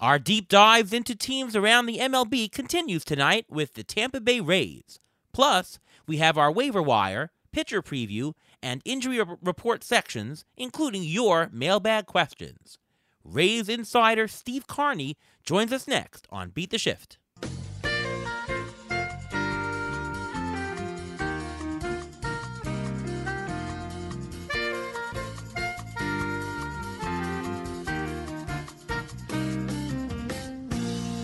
Our deep dives into teams around the MLB continues tonight with the Tampa Bay Rays. Plus, we have our waiver wire, pitcher preview, and injury report sections, including your mailbag questions. Rays insider Steve Carney joins us next on Beat the Shift.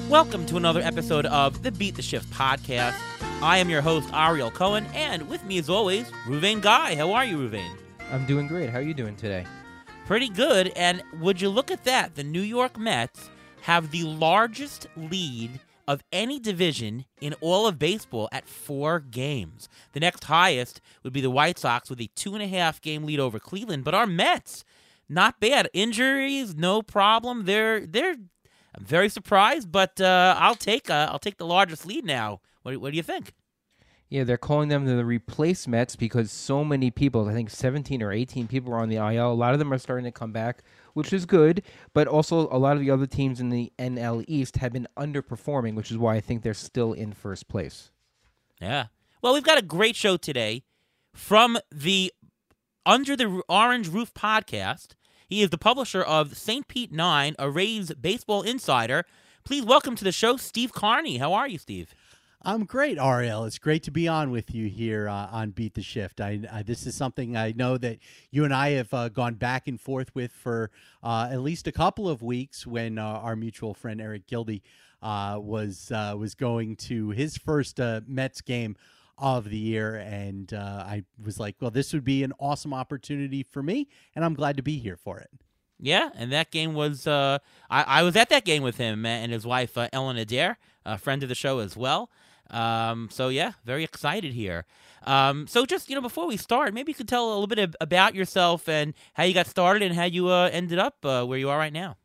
Welcome to another episode of the Beat the Shift podcast. I am your host, Ariel Cohen, and with me, as always, Ruvain Guy. How are you, Ruvain? I'm doing great. How are you doing today? Pretty good. And would you look at that? The New York Mets have the largest lead of any division in all of baseball at four games. The next highest would be the White Sox with a two and a half game lead over Cleveland. But our Mets, not bad. Injuries, no problem. They're they're I'm very surprised, but uh, I'll take uh, I'll take the largest lead now. What, what do you think? Yeah, they're calling them the replace Mets because so many people, I think 17 or 18 people are on the IL. A lot of them are starting to come back, which is good. But also, a lot of the other teams in the NL East have been underperforming, which is why I think they're still in first place. Yeah. Well, we've got a great show today from the Under the Orange Roof podcast. He is the publisher of St. Pete Nine, a Rays baseball insider. Please welcome to the show, Steve Carney. How are you, Steve? I'm great, Ariel. It's great to be on with you here uh, on Beat the Shift. I, I, this is something I know that you and I have uh, gone back and forth with for uh, at least a couple of weeks. When uh, our mutual friend Eric Gildy uh, was uh, was going to his first Mets game of the year. And uh, I was like, well, this would be an awesome opportunity for me, and I'm glad to be here for it. Yeah, and that game was uh, I, I was at that game with him and his wife uh, Ellen Adair, a friend of the show as well. Um, so yeah, very excited here. Um, so just you know, before we start, maybe you could tell a little bit about yourself and how you got started and how you uh, ended up uh, where you are right now.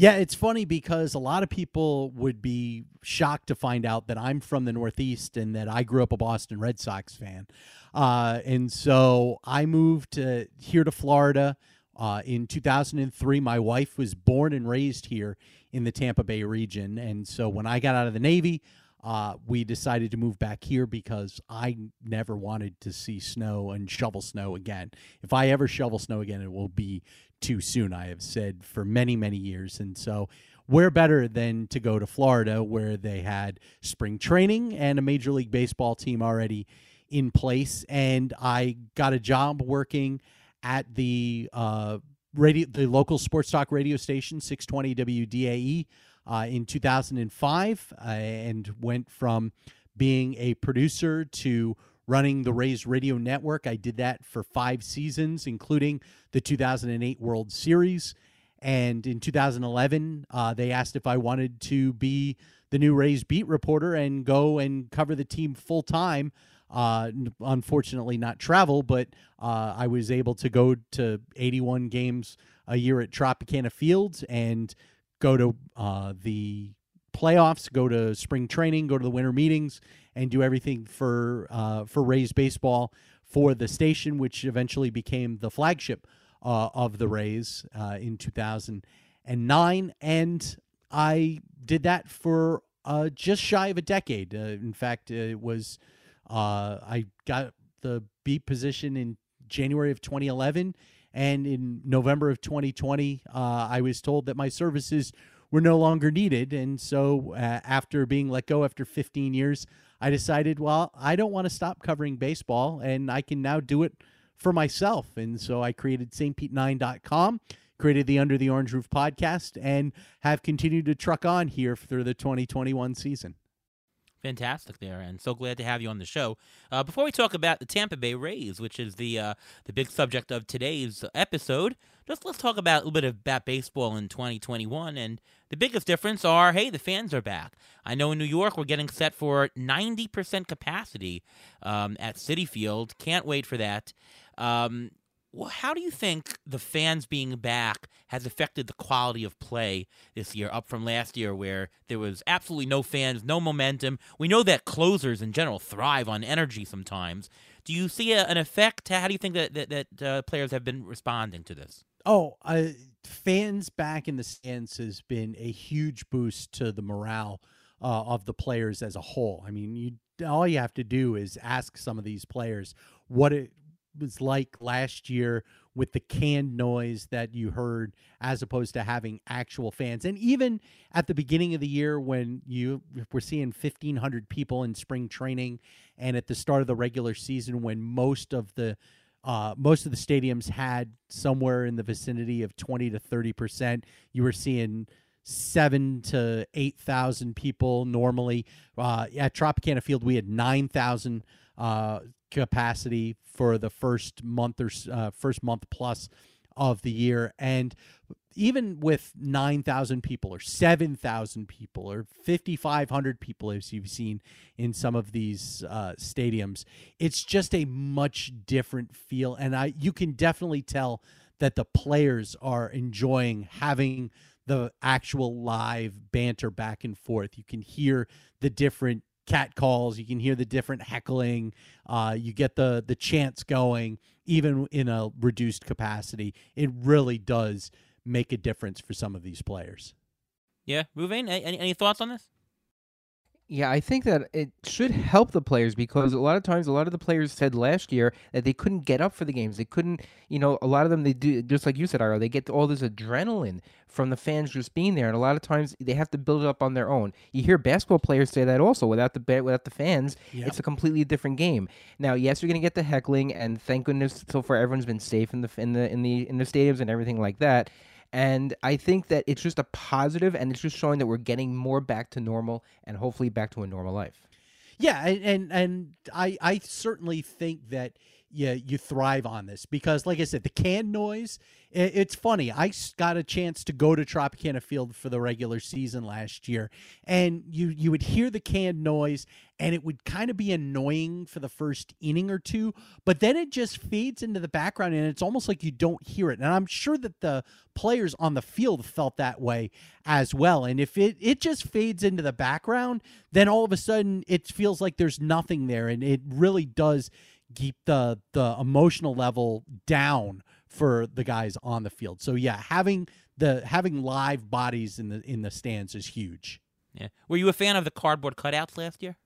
Yeah, it's funny because a lot of people would be shocked to find out that I'm from the Northeast and that I grew up a Boston Red Sox fan. Uh, and so I moved to, here to Florida uh, in 2003. My wife was born and raised here in the Tampa Bay region. And so when I got out of the Navy, uh, we decided to move back here because I never wanted to see snow and shovel snow again. If I ever shovel snow again, it will be too soon, I have said for many, many years. And so, where better than to go to Florida, where they had spring training and a Major League Baseball team already in place. And I got a job working at the uh, radio, the local sports talk radio station, 620 WDAE, uh, in 2005, uh, and went from being a producer to running the Rays radio network. I did that for five seasons, including the 2008 World Series. And in 2011, uh, they asked if I wanted to be the new Rays beat reporter and go and cover the team full time. Uh, unfortunately, not travel, but uh, I was able to go to 81 games a year at Tropicana Fields and go to uh, the playoffs, go to spring training, go to the winter meetings, and do everything for uh, for Rays baseball for the station, which eventually became the flagship uh, of the Rays uh, in 2009. And I did that for uh, just shy of a decade. Uh, in fact, it was uh, I got the beat position in January of 2011. And in November of 2020, I was told that my services were no longer needed. And so, uh, after being let go after 15 years, I decided, well, I don't want to stop covering baseball, and I can now do it for myself. And so, I created stpete9.com, created the Under the Orange Roof podcast, and have continued to truck on here through the 2021 season. Fantastic there, and so glad to have you on the show. Uh, before we talk about the Tampa Bay Rays, which is the uh, the big subject of today's episode, just let's talk about a little bit about baseball in 2021. And the biggest difference are, hey, the fans are back. I know in New York we're getting set for 90% capacity um, at Citi Field. Can't wait for that. Um, well, how do you think the fans being back has affected the quality of play this year, up from last year where there was absolutely no fans, no momentum? We know that closers in general thrive on energy sometimes. Do you see a, an effect? How do you think that that, that uh, players have been responding to this? Oh, uh, fans back in the stands has been a huge boost to the morale uh, of the players as a whole. I mean, you all you have to do is ask some of these players what it was like last year with the canned noise that you heard as opposed to having actual fans and even at the beginning of the year when you were seeing 1500 people in spring training and at the start of the regular season when most of the uh, most of the stadiums had somewhere in the vicinity of 20 to 30 percent you were seeing seven to eight thousand people normally. Uh, at Tropicana Field, we had nine thousand uh, capacity for the first month or uh, first month plus of the year, and even with 9,000 people or 7,000 people or 5,500 people, as you've seen in some of these uh, stadiums, it's just a much different feel. And I, you can definitely tell that the players are enjoying having the actual live banter back and forth. You can hear the different cat calls. You can hear the different heckling. Uh, you get the the chants going, even in a reduced capacity. It really does make a difference for some of these players. Yeah, Ruvain, any, any thoughts on this? Yeah, I think that it should help the players because a lot of times, a lot of the players said last year that they couldn't get up for the games. They couldn't, you know, a lot of them they do just like you said, Iro. They get all this adrenaline from the fans just being there, and a lot of times they have to build it up on their own. You hear basketball players say that also. Without the without the fans, yep. it's a completely different game. Now, yes, you're going to get the heckling, and thank goodness so far everyone's been safe in the in the in the in the stadiums and everything like that. And I think that it's just a positive and it's just showing that we're getting more back to normal and hopefully back to a normal life. Yeah, and and, and I I certainly think that yeah, you thrive on this because, like I said, the can noise. It, it's funny. I got a chance to go to Tropicana Field for the regular season last year, and you you would hear the can noise, and it would kind of be annoying for the first inning or two, but then it just fades into the background, and it's almost like you don't hear it. And I'm sure that the players on the field felt that way as well. And if it it just fades into the background, then all of a sudden it feels like there's nothing there, and it really does keep the the emotional level down for the guys on the field. So yeah, having the having live bodies in the in the stands is huge. Yeah. Were you a fan of the cardboard cutouts last year?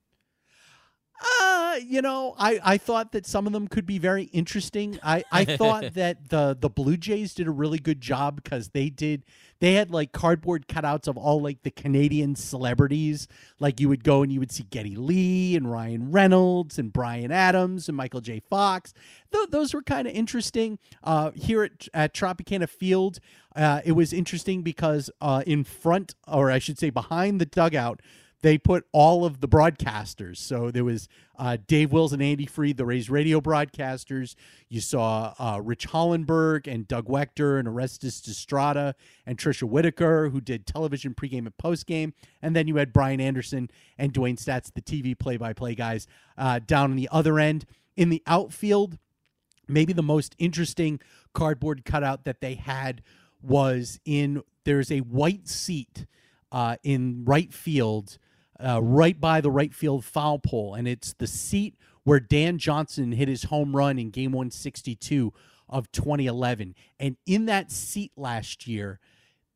Uh, you know, I, I thought that some of them could be very interesting. I, I thought that the the Blue Jays did a really good job because they did they had like cardboard cutouts of all like the Canadian celebrities. Like you would go and you would see Geddy Lee and Ryan Reynolds and Bryan Adams and Michael J. Fox. Th- those were kind of interesting. Uh, here at, at Tropicana Field, uh, it was interesting because uh, in front, or I should say behind the dugout, they put all of the broadcasters. So there was uh, Dave Wills and Andy Freed, the Rays radio broadcasters. You saw uh, Rich Hollenberg and Doug Waechter and Orestes Destrada and Tricia Whitaker, who did television pregame and postgame. And then you had Brian Anderson and Dewayne Staats, the TV play by play guys, uh, down on the other end. In the outfield, maybe the most interesting cardboard cutout that they had was in there's a white seat uh, in right field uh, right by the right field foul pole, and it's the seat where Dan Johnson hit his home run in Game 162 of 2011. And in that seat last year,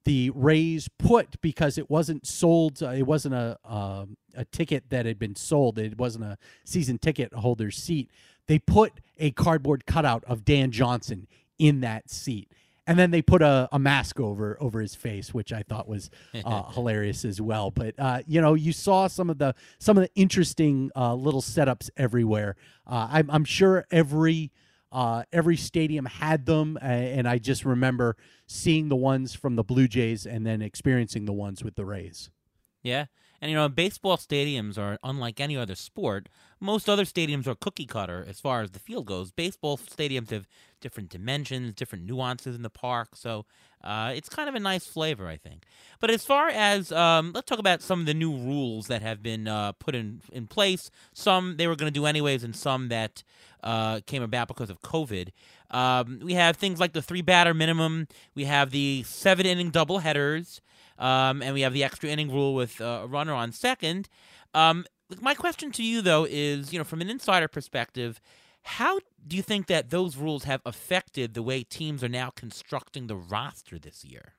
the Rays put because it wasn't sold, uh, it wasn't a uh, a ticket that had been sold. It wasn't a season ticket holder's seat. They put a cardboard cutout of Dan Johnson in that seat and then they put a, a mask over over his face, which I thought was uh, hilarious as well. But uh, you know, you saw some of the some of the interesting uh, little setups everywhere. Uh, I'm, I'm, sure every uh, every stadium had them, and I just remember seeing the ones from the Blue Jays and then experiencing the ones with the Rays. Yeah, and you know, baseball stadiums are unlike any other sport most other stadiums are cookie cutter as far as the field goes. Baseball stadiums have different dimensions, different nuances in the park, so uh, it's kind of a nice flavor, I think. But as far as um, let's talk about some of the new rules that have been uh, put in in place. Some they were going to do anyways, and some that uh, came about because of COVID. Um, we have things like the three batter minimum. We have the seven inning double headers. Um, and we have the extra inning rule with uh, a runner on second. Um, my question to you though is, you know, from an insider perspective, How do you think that those rules have affected the way teams are now constructing the roster this year?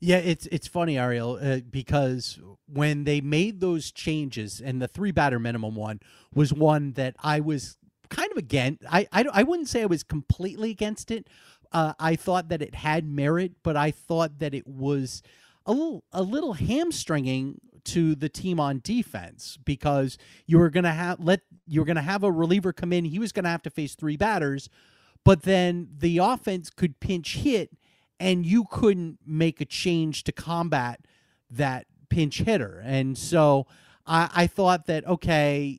Yeah, it's it's funny, Ariel, uh, because when they made those changes, and the three batter minimum one was one that I was kind of against. I I, I wouldn't say I was completely against it. Uh, I thought that it had merit, but I thought that it was a little a little hamstringing to the team on defense because you were going to have let you were going to have a reliever come in. He was going to have to face three batters, but then the offense could pinch hit and you couldn't make a change to combat that pinch hitter. And so I, I thought that okay,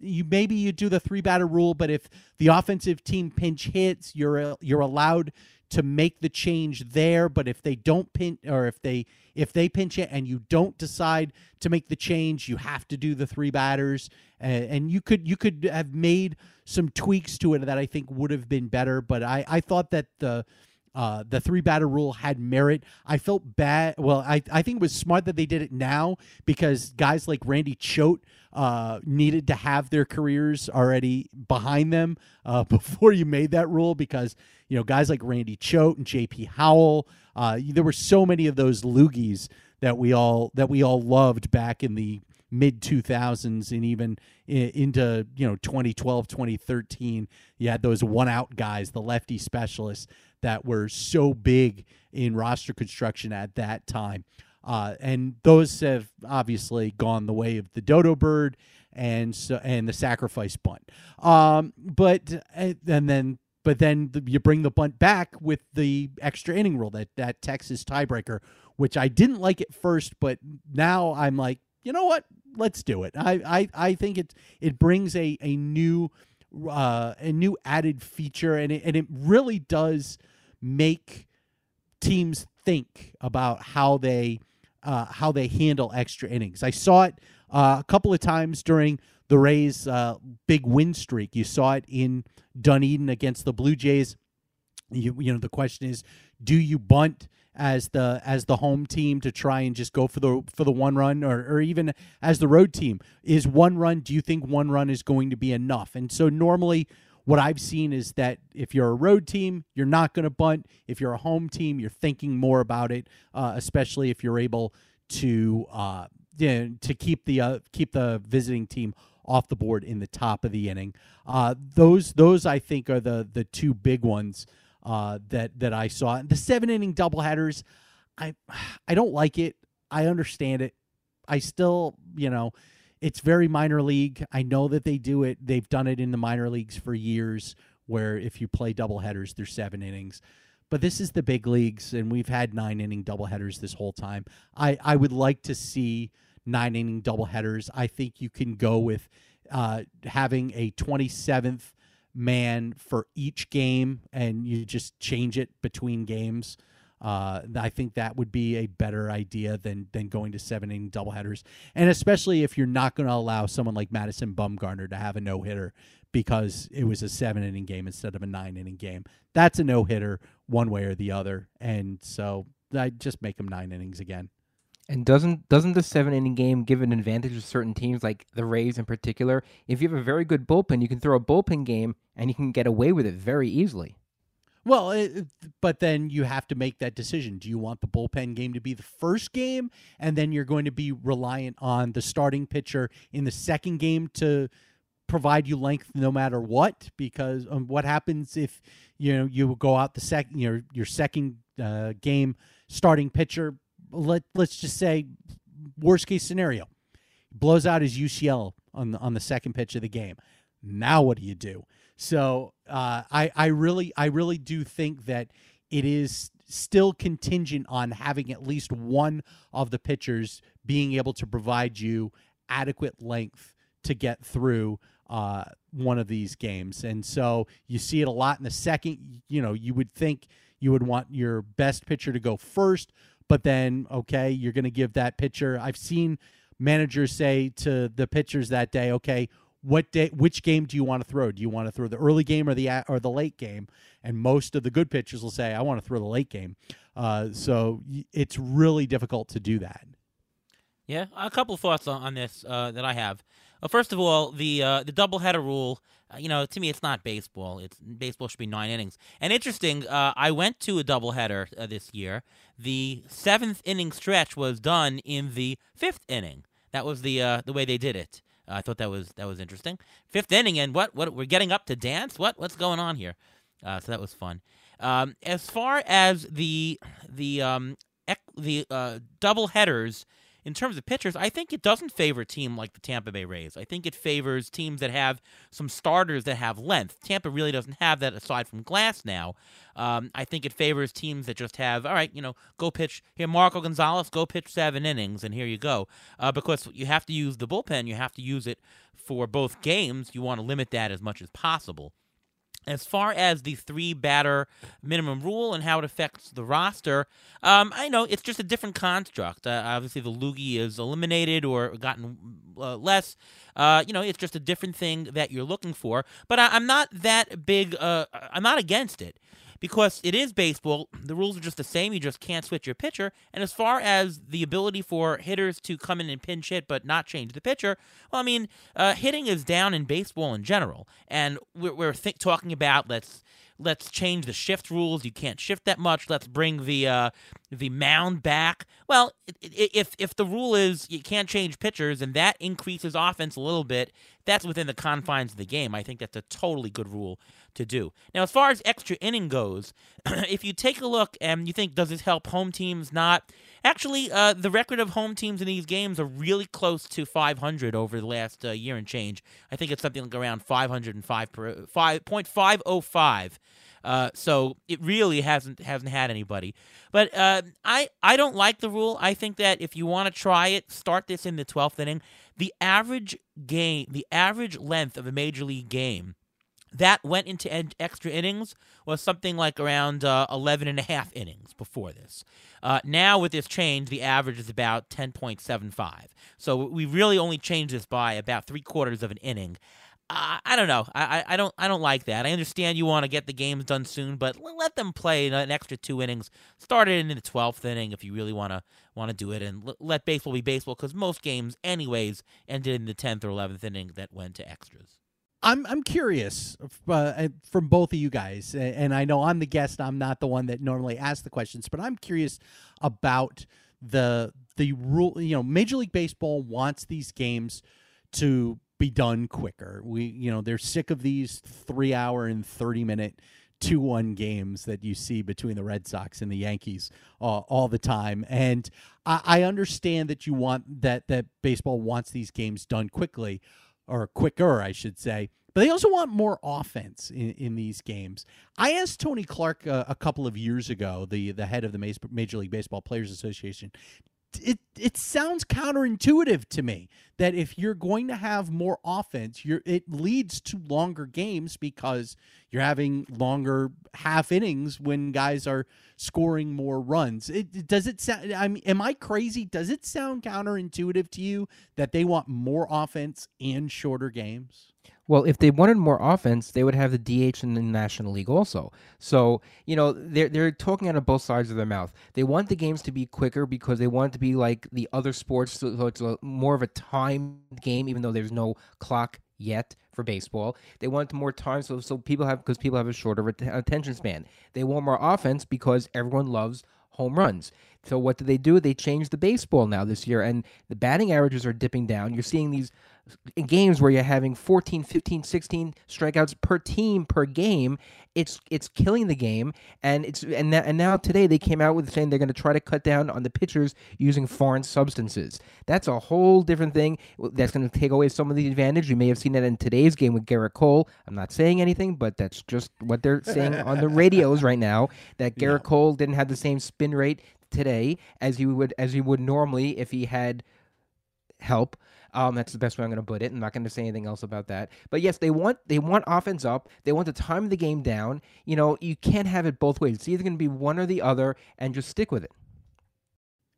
you maybe you do the three batter rule, but if the offensive team pinch hits, you're you're allowed to make the change there. But if they don't pinch or if they if they pinch it and you don't decide to make the change, you have to do the three batters. And, and you could you could have made some tweaks to it that I think would have been better. But I I thought that the uh, the three batter rule had merit. I felt bad. Well, I, I think it was smart that they did it now because guys like Randy Choate uh, needed to have their careers already behind them uh, before you made that rule because, you know, guys like Randy Choate and JP Howell, uh, there were so many of those loogies that we all that we all loved back in the mid 2000s and even into you know 2012 2013 you had those one out guys the lefty specialists that were so big in roster construction at that time. Uh, and those have obviously gone the way of the dodo bird and so and the sacrifice bunt. Um, but and then but then the, you bring the bunt back with the extra inning rule that that Texas tiebreaker, which I didn't like at first, but now I'm like, you know what? Let's do it. I I, I think it it brings a a new uh, a new added feature, and it, and it really does make teams think about how they uh, how they handle extra innings. I saw it uh, a couple of times during the Rays' uh, big win streak. You saw it in Dunedin against the Blue Jays. You, you know the question is, do you bunt as the as the home team to try and just go for the for the one run, or or even as the road team? Is one run? Do you think one run is going to be enough? And so normally what I've seen is that if you're a road team, you're not going to bunt. If you're a home team, you're thinking more about it, uh, especially if you're able to uh, yeah, to keep the uh, keep the visiting team off the board in the top of the inning. Uh, those those I think are the the two big ones uh, that that I saw. The seven inning doubleheaders, I I don't like it. I understand it. I still you know it's very minor league. I know that they do it. They've done it in the minor leagues for years where if you play double headers, there's seven innings. But this is the big leagues, and we've had nine inning double headers this whole time. I, I would like to see nine inning double headers. I think you can go with uh, having a 27th man for each game, and you just change it between games. Uh, I think that would be a better idea than than going to seven inning doubleheaders, and especially if you're not going to allow someone like Madison Bumgarner to have a no hitter because it was a seven inning game instead of a nine inning game. That's a no hitter one way or the other, and so I just make them nine innings again. And doesn't doesn't the seven inning game give an advantage to certain teams like the Rays in particular? If you have a very good bullpen, you can throw a bullpen game and you can get away with it very easily. Well, it, but then you have to make that decision. Do you want the bullpen game to be the first game, and then you're going to be reliant on the starting pitcher in the second game to provide you length no matter what? Because um, what happens if you know you go out the second your your second uh, game starting pitcher? Let let's just say worst case scenario blows out his UCL on the on the second pitch of the game. Now what do you do? So uh, I I really I really do think that it is still contingent on having at least one of the pitchers being able to provide you adequate length to get through uh, one of these games. And so you see it a lot in the second. You know, you would think you would want your best pitcher to go first, but then, okay, you're going to give that pitcher. I've seen managers say to the pitchers that day, okay, what day which game do you want to throw do you want to throw the early game or the or the late game and most of the good pitchers will say i want to throw the late game uh, so it's really difficult to do that Yeah, a couple of thoughts on, on this uh, that I have. Uh, first of all, the uh, the doubleheader rule. Uh, you know, to me, it's not baseball. It's baseball should be nine innings. And interesting, uh, I went to a doubleheader uh, this year. The seventh inning stretch was done in the fifth inning. That was the uh, the way they did it. I thought that was that was interesting. Fifth inning, and what what we're getting up to dance. What what's going on here? so that was fun. Um, as far as the the um, ec- the double headers in terms of pitchers, I think it doesn't favor a team like the Tampa Bay Rays. I think it favors teams that have some starters that have length. Tampa really doesn't have that aside from Glasnow. Um, I think it favors teams that just have, all right, you know, go pitch here, Marco Gonzalez, go pitch seven innings, and here you go. Uh, because you have to use the bullpen, you have to use it for both games. You want to limit that as much as possible. As far as the three batter minimum rule and how it affects the roster, um, I know it's just a different construct. Uh, obviously, the loogie is eliminated or gotten uh, less. Uh, you know, it's just a different thing that you're looking for. But I, am not that big. Uh, I'm not against it because it is baseball. The rules are just the same. You just can't switch your pitcher. And as far as the ability for hitters to come in and pinch hit but not change the pitcher, well, I mean, uh, hitting is down in baseball in general. And we're, we're th- talking about let's let's change the shift rules. You can't shift that much. Let's bring the uh, the mound back. Well, if if the rule is you can't change pitchers and that increases offense a little bit, that's within the confines of the game. I think that's a totally good rule to do. Now, as far as extra inning goes, if you take a look and you think does this help home teams? Not actually. Uh, the record of home teams in these games are really close to 500 over the last uh, year and change. I think it's something like around 505 per 5.505 uh, so it really hasn't hasn't had anybody. But uh, I I don't like the rule. I think that if you want to try it, start this in the twelfth inning. The average game, the average length of a major league game that went into ed- extra innings was something like around uh, 11 and a half innings before this. Uh, now, with this change, the average is about 10.75. So we really only changed this by about three quarters of an inning. I, don't know. I, I don't I don't like that. I understand you want to get the games done soon, but let them play an extra two innings. Start it in the twelfth inning if you really want to want to do it, and let baseball be baseball because most games, anyways, ended in the tenth or eleventh inning that went to extras. I'm I'm curious uh, from both of you guys, and I know I'm the guest. I'm not the one that normally asks the questions, but I'm curious about the the rule. You know, Major League Baseball wants these games to be done quicker. We, you know, they're sick of these three hour and 30 minute 2 1 games that you see between the Red Sox and the Yankees uh, all the time. And I, I understand that you want that, that baseball wants these games done quickly or quicker, I should say. But they also want more offense in, in these games. I asked Tony Clark uh, a couple of years ago, the the head of the Major League Baseball Players Association, it it sounds counterintuitive to me that if you're going to have more offense, you're it leads to longer games because you're having longer half innings when guys are scoring more runs. It does it sound I mean am I crazy? Does it sound counterintuitive to you that they want more offense and shorter games? Well, if they wanted more offense, they would have the DH in the National League also. So, you know, they're they're talking out of both sides of their mouth. They want the games to be quicker because they want it to be like the other sports, so it's a, more of a timed game, even though there's no clock yet for baseball. They want more time so so people have because people have a shorter attention span. They want more offense because everyone loves home runs. So what do they do? They change the baseball now this year, and the batting averages are dipping down. You're seeing these games where you're having 14, 15, 16 strikeouts per team per game, it's it's killing the game. And it's and that, and now today they came out with saying they're going to try to cut down on the pitchers using foreign substances. That's a whole different thing. That's going to take away some of the advantage. You may have seen that in today's game with Gerrit Cole. I'm not saying anything, but that's just what they're saying on the radios right now. That Gerrit no. Cole didn't have the same spin rate today as he would as you would normally if he had help. Um, that's the best way I'm going to put it. I'm not going to say anything else about that. But yes, they want they want offense up. They want to time the game down. You know, you can't have it both ways. It's either going to be one or the other, and just stick with it.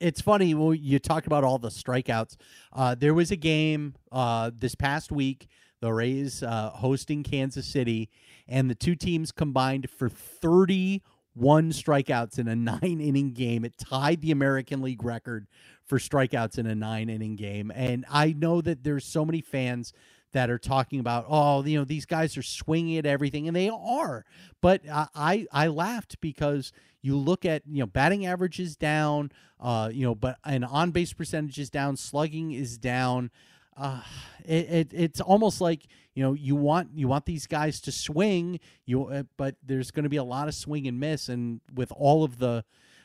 It's funny well, you talked about all the strikeouts. Uh, there was a game uh, this past week. The Rays uh, hosting Kansas City, and the two teams combined for 31 strikeouts in a nine inning game. It tied the American League record for strikeouts in a nine inning game. And I know that there's so many fans that are talking about, oh, you know, these guys are swinging at everything, and they are. But I I laughed because you look at you know batting average is down, uh, you know, but an on base percentage is down, slugging is down. Uh, it, it it's almost like you know you want you want these guys to swing you uh, but there's going to be a lot of swing and miss and with all of the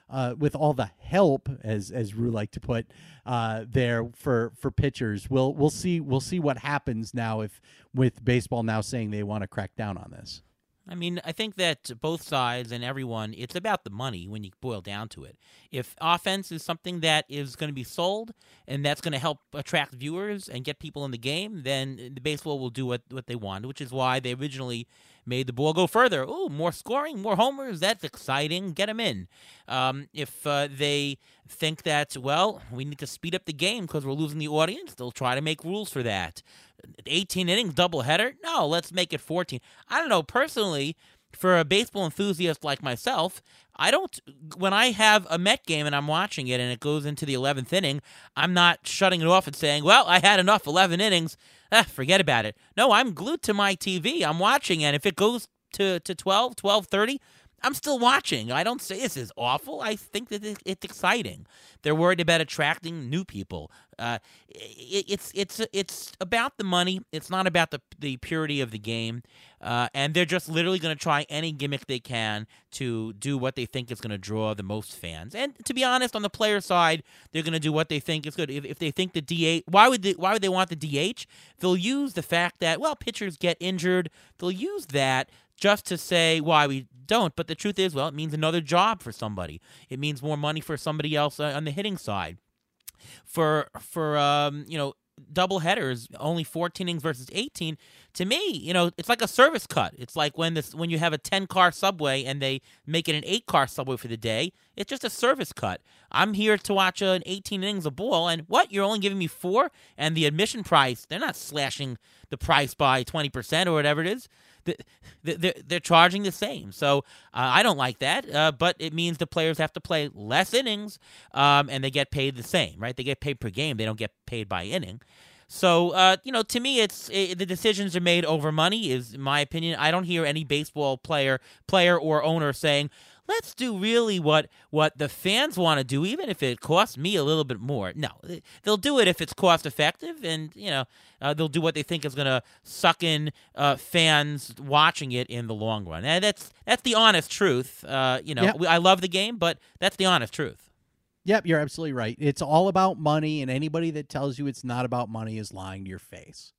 uh, with all the help, as as Rue like to put uh, there for for pitchers. We'll we'll see we'll see what happens now if with baseball now saying they want to crack down on this. I mean, I think that both sides and everyone, it's about the money when you boil down to it. If offense is something that is going to be sold and that's going to help attract viewers and get people in the game, then the baseball will do what, what they want, which is why they originally made the ball go further. Ooh, more scoring, more homers. That's exciting. Get them in. Um, if uh, they think that, well, we need to speed up the game because we're losing the audience, they'll try to make rules for that. 18 innings, doubleheader? No, let's make it 14. I don't know. Personally, for a baseball enthusiast like myself, I don't. When I have a Met game and I'm watching it and it goes into the 11th inning, I'm not shutting it off and saying, "Well, I had enough 11 innings. Ah, forget about it." No, I'm glued to my TV. I'm watching, and if it goes to to 12, 12:30, I'm still watching. I don't say this is awful. I think that it's exciting. They're worried about attracting new people. Uh, it's it's it's about the money. It's not about the the purity of the game. Uh, and they're just literally going to try any gimmick they can to do what they think is going to draw the most fans. And to be honest, on the player side, they're going to do what they think is good. If, if they think the DH, why would they, why would they want the DH? They'll use the fact that well, pitchers get injured. They'll use that just to say why we don't. But the truth is, well, it means another job for somebody. It means more money for somebody else uh, on the hitting side. For for um, you know double headers, only 14 innings versus 18. To me, you know, it's like a service cut. It's like when this when you have a 10 car subway and they make it an 8 car subway for the day. It's just a service cut. I'm here to watch an 18 innings of ball, and what? You're only giving me four, and the admission price. They're not slashing the price by 20 percent or whatever it is they're, they're charging the same. So uh, I don't like that, uh, but it means the players have to play less innings um, and they get paid the same, right? They get paid per game, they don't get paid by inning. So uh, you know, to me, it's it, the decisions are made over money. Is my opinion. I don't hear any baseball player, player or owner saying, let's do really what what the fans want to do, even if it costs me a little bit more. No, they'll do it if it's cost effective, and you know uh, they'll do what they think is going to suck in uh, fans watching it in the long run. And that's that's the honest truth. Uh, you know, yep. I love the game, but that's the honest truth. Yep, you're absolutely right. It's all about money, and anybody that tells you it's not about money is lying to your face.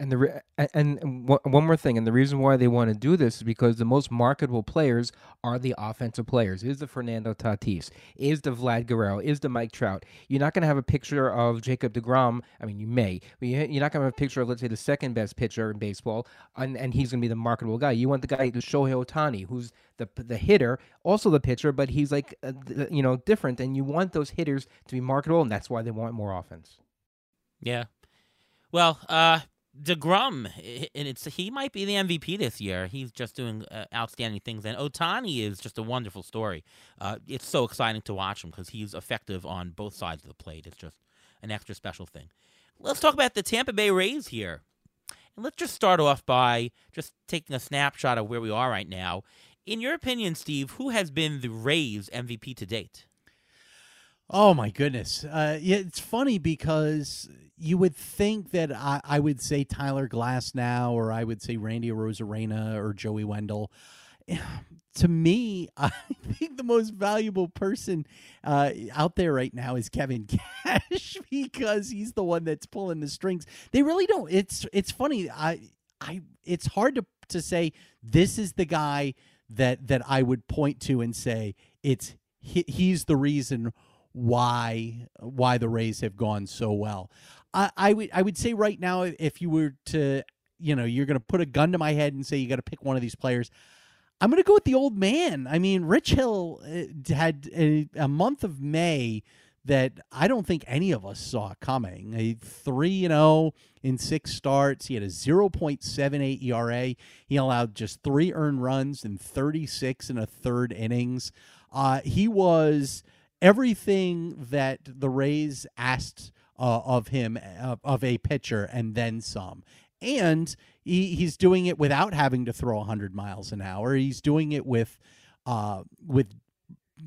And the re- and one more thing, and the reason why they want to do this is because the most marketable players are the offensive players. Is the Fernando Tatis? Is the Vlad Guerrero? Is the Mike Trout? You're not going to have a picture of Jacob Degrom. I mean, you may, but you're not going to have a picture of let's say the second best pitcher in baseball, and, and he's going to be the marketable guy. You want the guy, the Shohei Ohtani, who's the the hitter, also the pitcher, but he's like uh, you know different, and you want those hitters to be marketable, and that's why they want more offense. Yeah. Well, uh, Degrom, and it's he might be the MVP this year. He's just doing uh, outstanding things, and Ohtani is just a wonderful story. Uh, it's so exciting to watch him because he's effective on both sides of the plate. It's just an extra special thing. Let's talk about the Tampa Bay Rays here, and let's just start off by just taking a snapshot of where we are right now. In your opinion, Steve, who has been the Rays MVP to date? Oh my goodness! Uh, yeah, it's funny because you would think that I, I would say Tyler Glasnow, or I would say Randy Arozarena, or Joey Wendle. To me, I think the most valuable person uh, out there right now is Kevin Cash because he's the one that's pulling the strings. They really don't. It's it's funny. I I it's hard to to say this is the guy that that I would point to and say it's he, he's the reason why why the Rays have gone so well. I, I would I would say right now if you were to you know you're going to put a gun to my head and say you got to pick one of these players. I'm going to go with the old man. I mean, Rich Hill uh, had a, a month of May that I don't think any of us saw coming. A 3 0 in six starts. He had a 0.78 ERA. He allowed just three earned runs in 36 and a third innings. Uh, he was everything that the Rays asked uh, of him uh, of a pitcher and then some. And he, he's doing it without having to throw 100 miles an hour. He's doing it with uh, with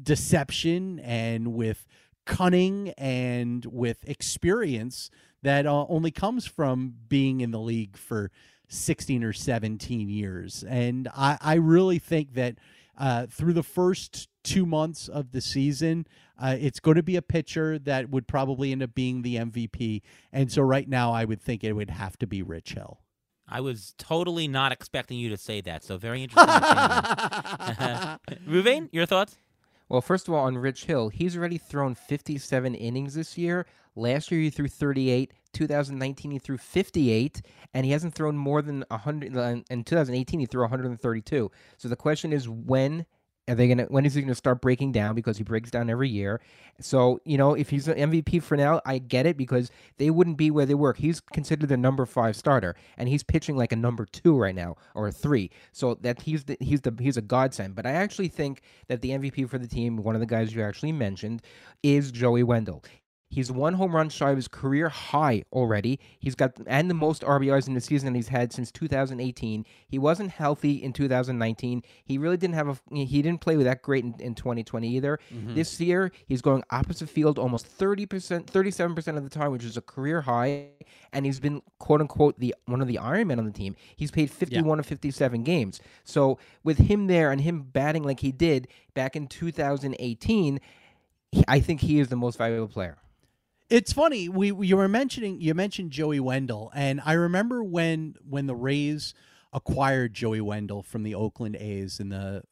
deception and with cunning and with experience that uh, only comes from being in the league for 16 or 17 years. And I, I really think that uh, through the first two months of the season, uh, it's going to be a pitcher that would probably end up being the MVP. And so right now, I would think it would have to be Rich Hill. I was totally not expecting you to say that. So very interesting. Ruvain, your thoughts? Well, first of all, on Rich Hill, he's already thrown 57 innings this year. Last year, he threw 38. 2019, he threw 58, and he hasn't thrown more than 100. Uh, in 2018, he threw 132. So the question is, when are they gonna? When is he gonna start breaking down? Because he breaks down every year. So you know, if he's an MVP for now, I get it because they wouldn't be where they were. He's considered the number five starter, and he's pitching like a number two right now or a three. So that he's the, he's the he's a godsend. But I actually think that the MVP for the team, one of the guys you actually mentioned, is Joey Wendle. He's one home run shy of his career high already. He's got and the most RBIs in the season that he's had since 2018. He wasn't healthy in 2019. He really didn't have a he didn't play with that great in, in 2020 either. Mm-hmm. This year he's going opposite field almost 30%, 37% of the time, which is a career high, and he's been quote unquote the one of the Iron Men on the team. He's played 51 yeah. of 57 games. So with him there and him batting like he did back in 2018, I think he is the most valuable player. It's funny. We, you were mentioning you mentioned Joey Wendle, and I remember when when the Rays acquired Joey Wendle from the Oakland A's in the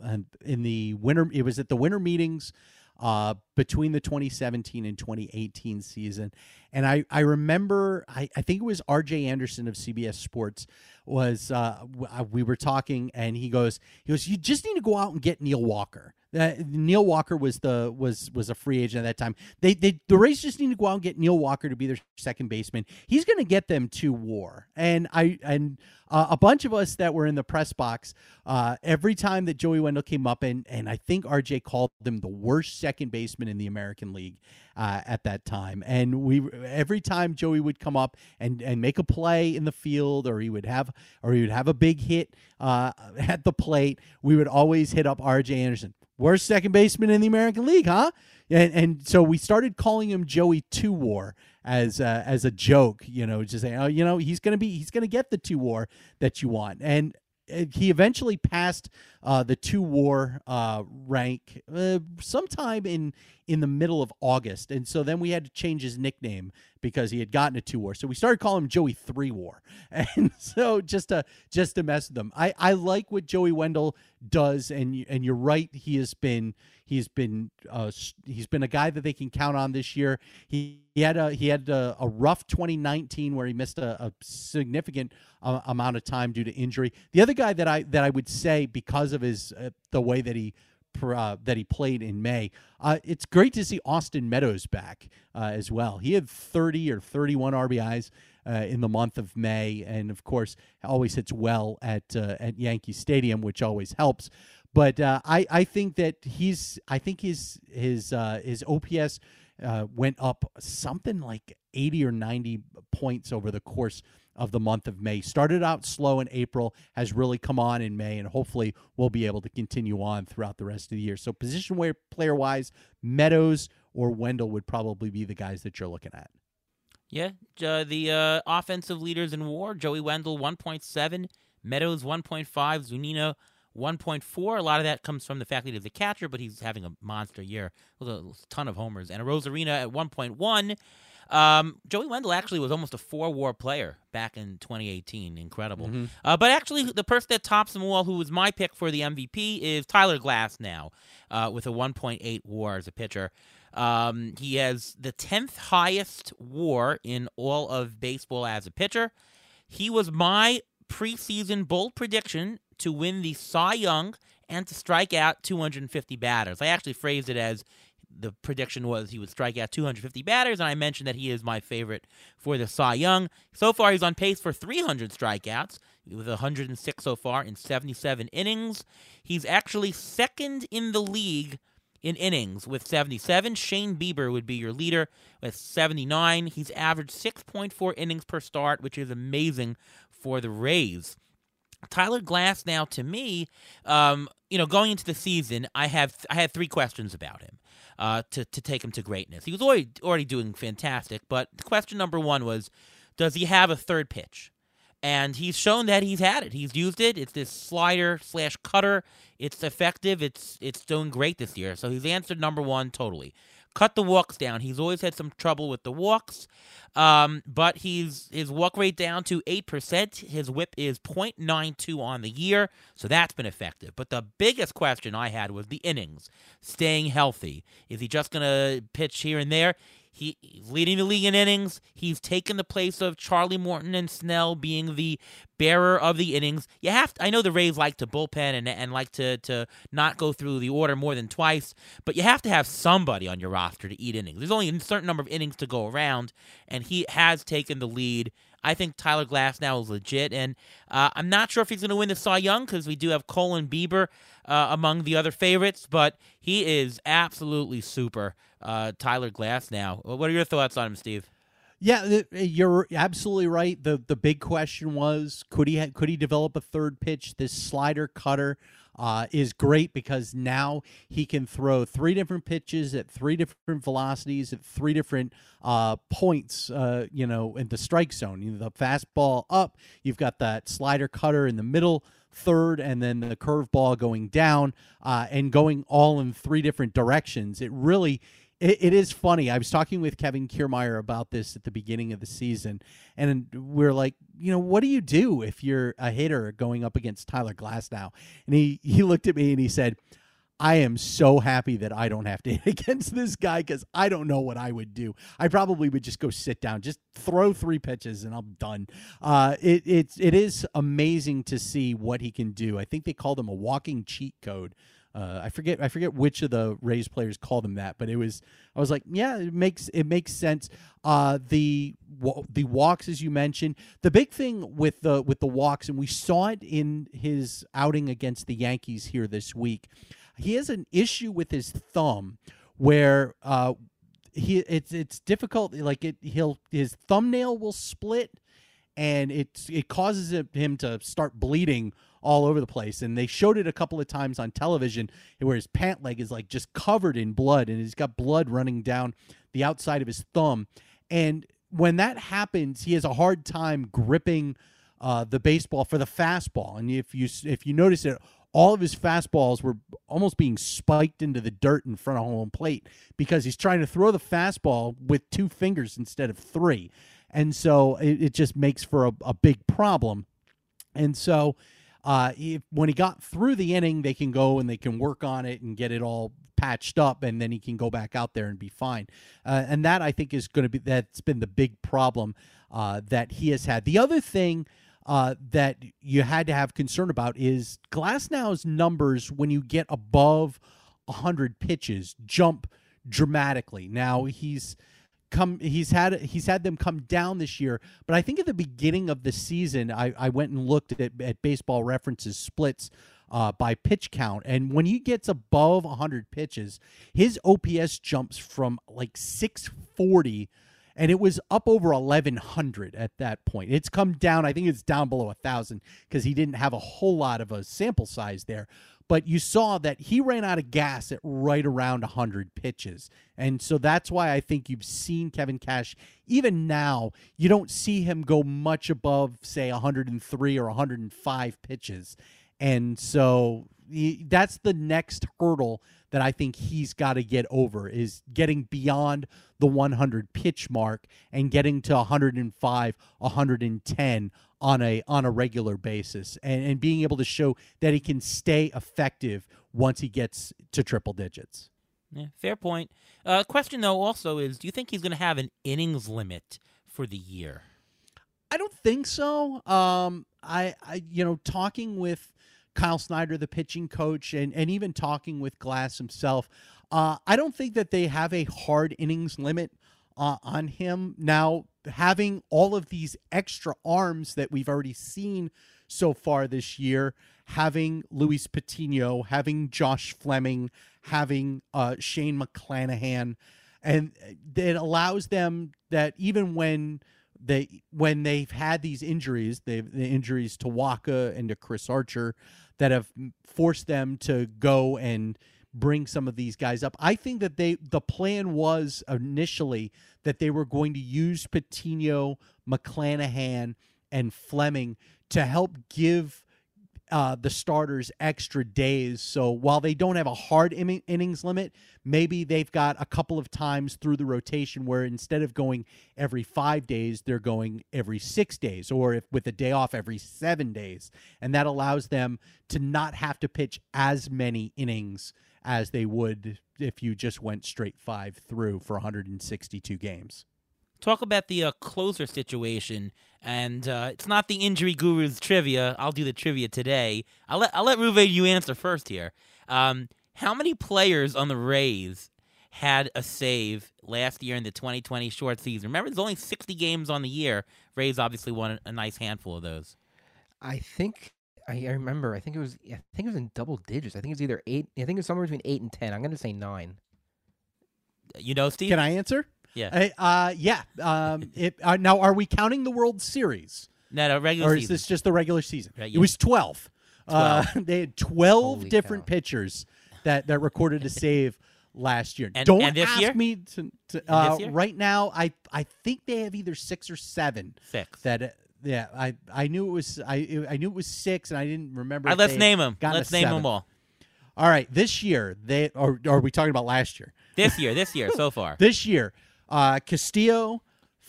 in the winter. It was at the winter meetings uh, between the 2017 and 2018 season. And I, I remember, I, I think it was RJ Anderson of CBS Sports was, uh, uh, we were talking and he goes, he goes, you just need to go out and get Neil Walker. Uh, Neil Walker was the was was a free agent at that time. They they the Rays just need to go out and get Neil Walker to be their second baseman. He's going to get them to WAR. And I and uh, a bunch of us that were in the press box uh, every time that Joey Wendle came up and and I think RJ called them the worst second baseman in the American League uh, at that time. And we every time Joey would come up and and make a play in the field or he would have or he would have a big hit uh, at the plate, we would always hit up RJ Anderson worst second baseman in the American League, huh? And and so we started calling him Joey Two War as uh, as a joke, you know, just saying, oh, you know, he's gonna be he's gonna get the two war that you want, and he eventually passed uh, the two war uh, rank uh, sometime in in the middle of August, and so then we had to change his nickname because he had gotten a two war. So we started calling him Joey Three War, and so just to just to mess with them. I I like what Joey Wendle does, and and you're right. He has been he's been uh, he's been a guy that they can count on this year. He, he had a he had a, a rough 2019 where he missed a, a significant uh, amount of time due to injury. The other guy that I that I would say because of his uh, the way that he uh, that he played in May. Uh, it's great to see Austin Meadows back uh, as well. He had 30 or 31 RBIs uh, in the month of May, and of course, always hits well at uh, at Yankee Stadium, which always helps. But uh, I I think that he's I think his his his OPS. went up something like 80 or 90 points over the course of the month of May. Started out slow in April, has really come on in May, and hopefully we'll be able to continue on throughout the rest of the year. So, position where player wise, Meadows or Wendle would probably be the guys that you're looking at. Yeah, uh, the uh, offensive leaders in WAR: Joey Wendle, 1.7, Meadows 1.5, Zunino 1.4. A lot of that comes from the fact that he's a catcher, but he's having a monster year with a ton of homers. And Arozarena at 1.1. Um, Joey Wendle actually was almost a four war player back in 2018. Incredible. Mm-hmm. Uh, but actually, the person that tops them all, who was my pick for the MVP, is Tyler Glasnow uh, with a 1.8 war as a pitcher. Um, he has the 10th highest war in all of baseball as a pitcher. He was my preseason bold prediction to win the Cy Young and to strike out 250 batters. I actually phrased it as the prediction was he would strike out 250 batters, and I mentioned that he is my favorite for the Cy Young. So far, he's on pace for 300 strikeouts, with 106 so far in 77 innings. He's actually second in the league in innings with 77. Shane Bieber would be your leader with 79. He's averaged 6.4 innings per start, which is amazing for the Rays. Tyler Glasnow to me, um, you know, going into the season, I have I had three questions about him uh, to to take him to greatness. He was already already doing fantastic, but question number one was, does he have a third pitch? And he's shown that he's had it. He's used it. It's this slider slash cutter. It's effective. It's it's doing great this year. So he's answered number one totally cut the walks down. He's always had some trouble with the walks, um, but he's his walk rate down to eight percent. His WHIP is 0.92 on the year, so that's been effective. But the biggest question I had was the innings, staying healthy. Is he just gonna pitch here and there? He, he's leading the league in innings. He's taken the place of Charlie Morton and Snell being the bearer of the innings. You have to, I know the Rays like to bullpen and, and like to, to not go through the order more than twice, but you have to have somebody on your roster to eat innings. There's only a certain number of innings to go around, and he has taken the lead. I think Tyler Glasnow is legit, and uh, I'm not sure if he's going to win the Cy Young because we do have Colin Bieber uh, among the other favorites, but he is absolutely super. Uh, Tyler Glasnow. What are your thoughts on him, Steve? Yeah, you're absolutely right. the The big question was could he ha- could he develop a third pitch? This slider cutter uh, is great because now he can throw three different pitches at three different velocities at three different uh, points. Uh, you know, in the strike zone. You know, the fastball up. You've got that slider cutter in the middle third and then the curveball going down uh, and going all in three different directions. It really it, it is funny. I was talking with Kevin Kiermaier about this at the beginning of the season, and we're like, you know, what do you do if you're a hitter going up against Tyler Glasnow? And he he looked at me and he said, I am so happy that I don't have to hit against this guy because I don't know what I would do. I probably would just go sit down, just throw three pitches, and I'm done. Uh, it it's it is amazing to see what he can do. I think they called him a walking cheat code uh, I forget I forget which of the Rays players called him that, but it was I was like, yeah, it makes it makes sense. Uh, the the walks, as you mentioned, the big thing with the with the walks, and we saw it in his outing against the Yankees here this week. He has an issue with his thumb, where uh, he it's it's difficult. Like it, he'll his thumbnail will split, and it's it causes him to start bleeding all over the place. And they showed it a couple of times on television where his pant leg is like just covered in blood and he's got blood running down the outside of his thumb. And when that happens, he has a hard time gripping uh, the baseball for the fastball. And if you if you notice it, all of his fastballs were almost being spiked into the dirt in front of home plate because he's trying to throw the fastball with two fingers instead of three. And so it, it just makes for a, a big problem. And so uh, if, when he got through the inning, they can go and they can work on it and get it all patched up, and then he can go back out there and be fine. Uh, and that I think is going to be that's been the big problem uh, that he has had. The other thing. Uh, that you had to have concern about is Glasnow's numbers when you get above 100 pitches jump dramatically. Now he's come he's had he's had them come down this year but i think at the beginning of the season i, I went and looked at, at baseball references splits uh, by pitch count and when he gets above 100 pitches his ops jumps from like 640 and it was up over 1100 at that point it's come down i think it's down below a thousand because he didn't have a whole lot of a sample size there but you saw that he ran out of gas at right around 100 pitches. And so that's why I think you've seen Kevin Cash, even now, you don't see him go much above, say, 103 or 105 pitches. And so that's the next hurdle that I think he's got to get over is getting beyond the 100 pitch mark and getting to 105, 110 on a on a regular basis and, and being able to show that he can stay effective once he gets to triple digits. Yeah, fair point. Uh, question though also is, do you think he's going to have an innings limit for the year? I don't think so. Um, I, I, you know, talking with Kyle Snyder, the pitching coach, and and even talking with Glass himself, uh, I don't think that they have a hard innings limit uh, on him. Now, having all of these extra arms that we've already seen so far this year. Having Luis Patino, having Josh Fleming, having uh, Shane McClanahan, and it allows them that even when they when they've had these injuries, they've the injuries to Wacha and to Chris Archer that have forced them to go and bring some of these guys up. I think that they the plan was initially that they were going to use Patino, McClanahan, and Fleming to help give uh, the starters extra days. So while they don't have a hard in- innings limit, maybe they've got a couple of times through the rotation where instead of going every five days, they're going every six days, or if with a day off every seven days, and that allows them to not have to pitch as many innings as they would if you just went straight five through for 162 games. Talk about the uh, closer situation, and uh, it's not the injury guru's trivia. I'll do the trivia today. I'll let I'll let Ruve you answer first here. Um, how many players on the Rays had a save last year in the 2020 short season? Remember, there's only 60 games on the year. Rays obviously won a, a nice handful of those. I think I, I remember. I think it was. I think it was in double digits. I think it's either eight. I think it's somewhere between eight and ten. I'm going to say nine. You know, Steve. Can I answer? Yeah. Uh, uh, yeah. Um, it, uh, now, are we counting the World Series, No, no, regular or is season. this just the regular season? Right, It was twelve. Uh, they had twelve Holy different cow. pitchers that that recorded a save last year. And- Don't and this ask year? me to. to uh, year? right now, I I think they have either six or seven. Six. That uh, yeah, I I knew it was I I knew it was six, and I didn't remember. All if right, let's they name them. gotten a Let's name them all. All right, this year they or, or are we talking about last year? This year, this year so far. This year, uh, Castillo,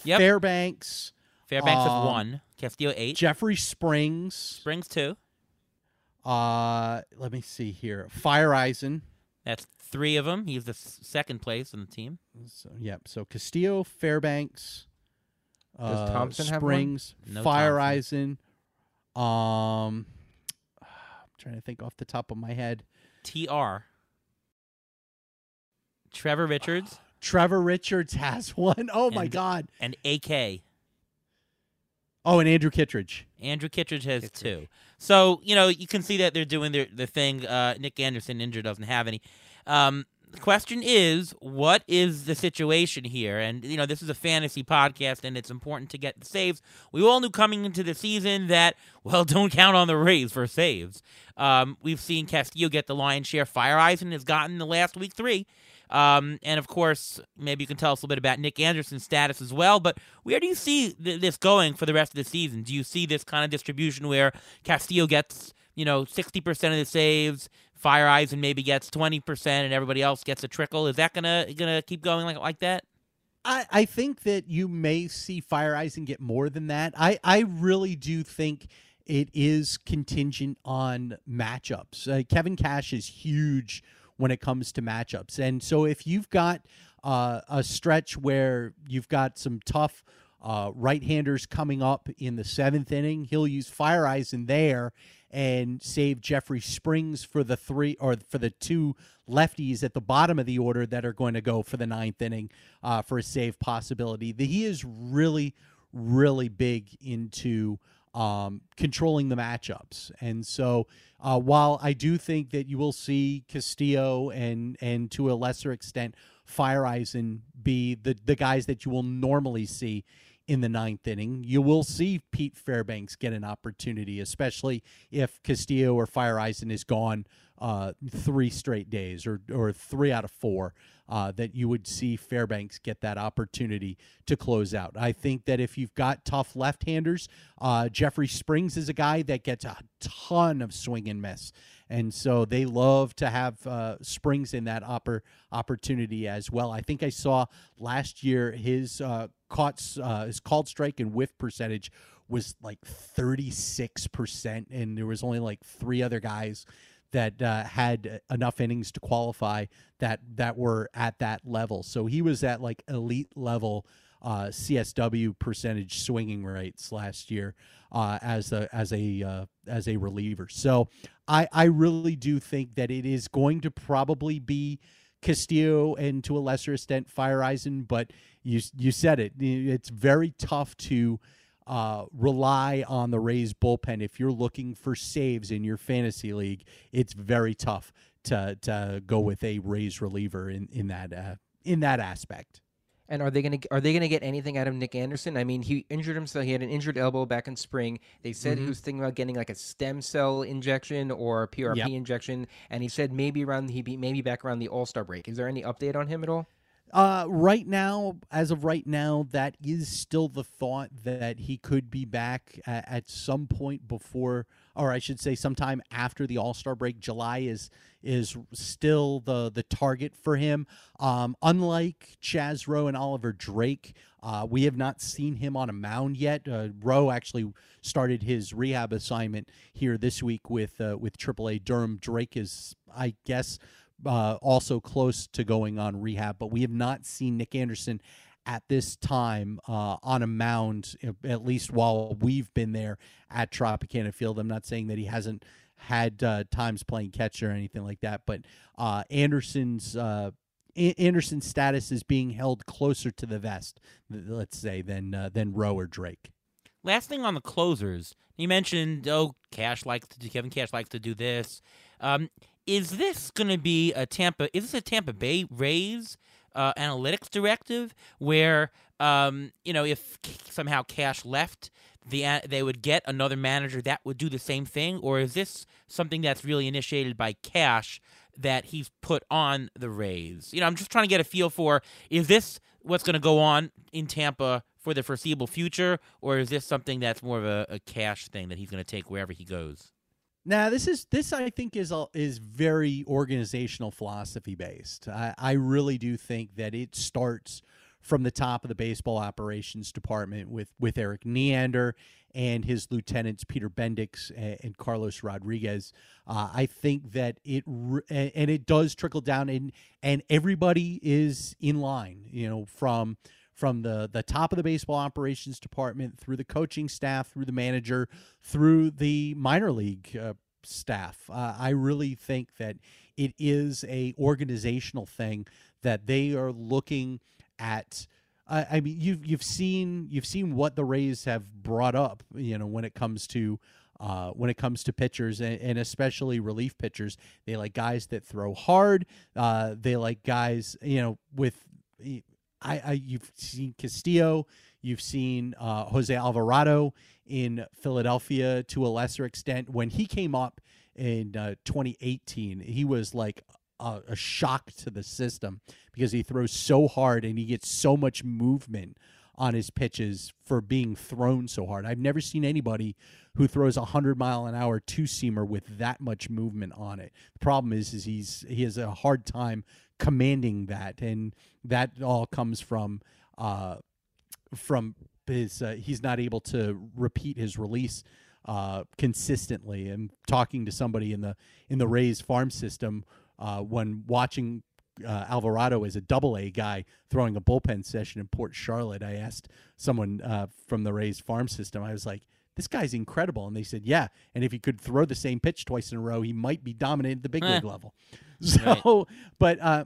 Yep. Fairbanks, Fairbanks has um, one. Castillo eight. Jeffrey Springs. Springs two. Uh, let me see here. Feyereisen. That's three of them. He's the second place on the team. So yep. So Castillo, Fairbanks, Does uh, Thompson have one? Springs, No Feyereisen. Um, I'm trying to think off the top of my head. Tr. Trevor Richards Trevor Richards has one. Oh my God. and AK. Oh, and Andrew Kittredge. Andrew Kittredge has Kittredge. two. So you know you can see that they're doing their the thing. Uh, Nick Anderson injured doesn't have any. Um, the question is, what is the situation here? And you know this is a fantasy podcast, and it's important to get the saves. We all knew coming into the season that well, don't count on the Rays for saves. Um, we've seen Castillo get the lion's share. Feyereisen has gotten the last week three. Um, and of course, maybe you can tell us a little bit about Nick Anderson's status as well. But where do you see th- this going for the rest of the season? Do you see this kind of distribution where Castillo gets, you know, 60% of the saves, Feyereisen maybe gets 20%, and everybody else gets a trickle? Is that gonna gonna keep going like like that? I, I think that you may see Feyereisen get more than that. I, I really do think it is contingent on matchups. Uh, Kevin Cash is huge when it comes to matchups. And so if you've got uh, a stretch where you've got some tough uh, right handers coming up in the seventh inning, he'll use Feyereisen there and save Jeffrey Springs for the three or for the two lefties at the bottom of the order that are going to go for the ninth inning uh, for a save possibility. The, he is really, really big into um, controlling the matchups, and so uh, while I do think that you will see Castillo and and to a lesser extent Feyereisen be the the guys that you will normally see in the ninth inning. You will see Pete Fairbanks get an opportunity, especially if Castillo or Feyereisen is gone uh, three straight days or, or three out of four. Uh, that you would see Fairbanks get that opportunity to close out. I think that if you've got tough left-handers, uh, Jeffrey Springs is a guy that gets a ton of swing and miss, and so they love to have uh, Springs in that oppor- opportunity as well. I think I saw last year his uh, caught uh, his called strike and whiff percentage was like 36% and there was only like three other guys that uh, had enough innings to qualify that that were at that level so he was at like elite level uh, CSW percentage swinging rates last year uh, as a as a uh, as a reliever. So I I really do think that it is going to probably be Castillo and to a lesser extent Feyereisen, but you you said it. It's very tough to uh, rely on the Rays bullpen. If you're looking for saves in your fantasy league, it's very tough to to go with a Rays reliever in in that uh, in that aspect. And are they gonna are they gonna get anything out of Nick Anderson? I mean, he injured himself. He had an injured elbow back in spring. They said Mm-hmm. he was thinking about getting like a stem cell injection or a PRP Yep. injection, and he said maybe around he be maybe back around the All Star break. Is there any update on him at all? Uh, right now, as of right now, that is still the thought that he could be back at, at some point before, or I should say, sometime after the All Star break. July is is still the the target for him. Um, unlike Chaz Roe and Oliver Drake, uh, we have not seen him on a mound yet. Uh, Roe actually started his rehab assignment here this week with uh, with AAA Durham. Drake is, I guess uh, also close to going on rehab, but we have not seen Nick Anderson at this time uh, on a mound, at least while we've been there at Tropicana Field. I'm not saying that he hasn't had uh, times playing catcher or anything like that, but uh, Anderson's. Uh, Anderson's status is being held closer to the vest, let's say, than uh, than Roe or Drake. Last thing on the closers, you mentioned oh, Cash likes to do, Kevin Cash likes to do this. Um, is this going to be a Tampa? Is this a Tampa Bay Rays uh, analytics directive where um, you know if somehow Cash left, the they would get another manager that would do the same thing, or is this something that's really initiated by Cash that he's put on the Rays? You know, I'm just trying to get a feel for is this what's going to go on in Tampa for the foreseeable future, or is this something that's more of a, a cash thing that he's going to take wherever he goes? Now this is this I think is a, is very organizational philosophy based. I, I really do think that it starts from the top of the baseball operations department with with Erik Neander and his lieutenants Peter Bendix and, and Carlos Rodriguez. Uh, I think that it r- and and it does trickle down and and everybody is in line. You know from from the the top of the baseball operations department through the coaching staff through the manager through the minor league uh, staff uh, i really think that it is a organizational thing that they are looking at I I mean, you've you've seen you've seen what the Rays have brought up, you know, when it comes to uh, when it comes to pitchers and, and especially relief pitchers. They like guys that throw hard. Uh, they like guys, you know, with I, I you've seen Castillo, you've seen uh, Jose Alvarado in Philadelphia to a lesser extent. When he came up in uh, 2018, he was like a, a shock to the system because he throws so hard and he gets so much movement on his pitches for being thrown so hard. I've never seen anybody who throws a hundred mile an hour two seamer with that much movement on it. The problem is, is he's he has a hard time commanding that, and that all comes from uh, from his uh, he's not able to repeat his release uh, consistently. And talking to somebody in the in the Rays farm system uh, when watching uh, Alvarado as a double A guy throwing a bullpen session in Port Charlotte, I asked someone uh, from the Rays farm system. I was like, "This guy's incredible," and they said, "Yeah." And if he could throw the same pitch twice in a row, he might be dominant at the big Eh. league level. So, but uh,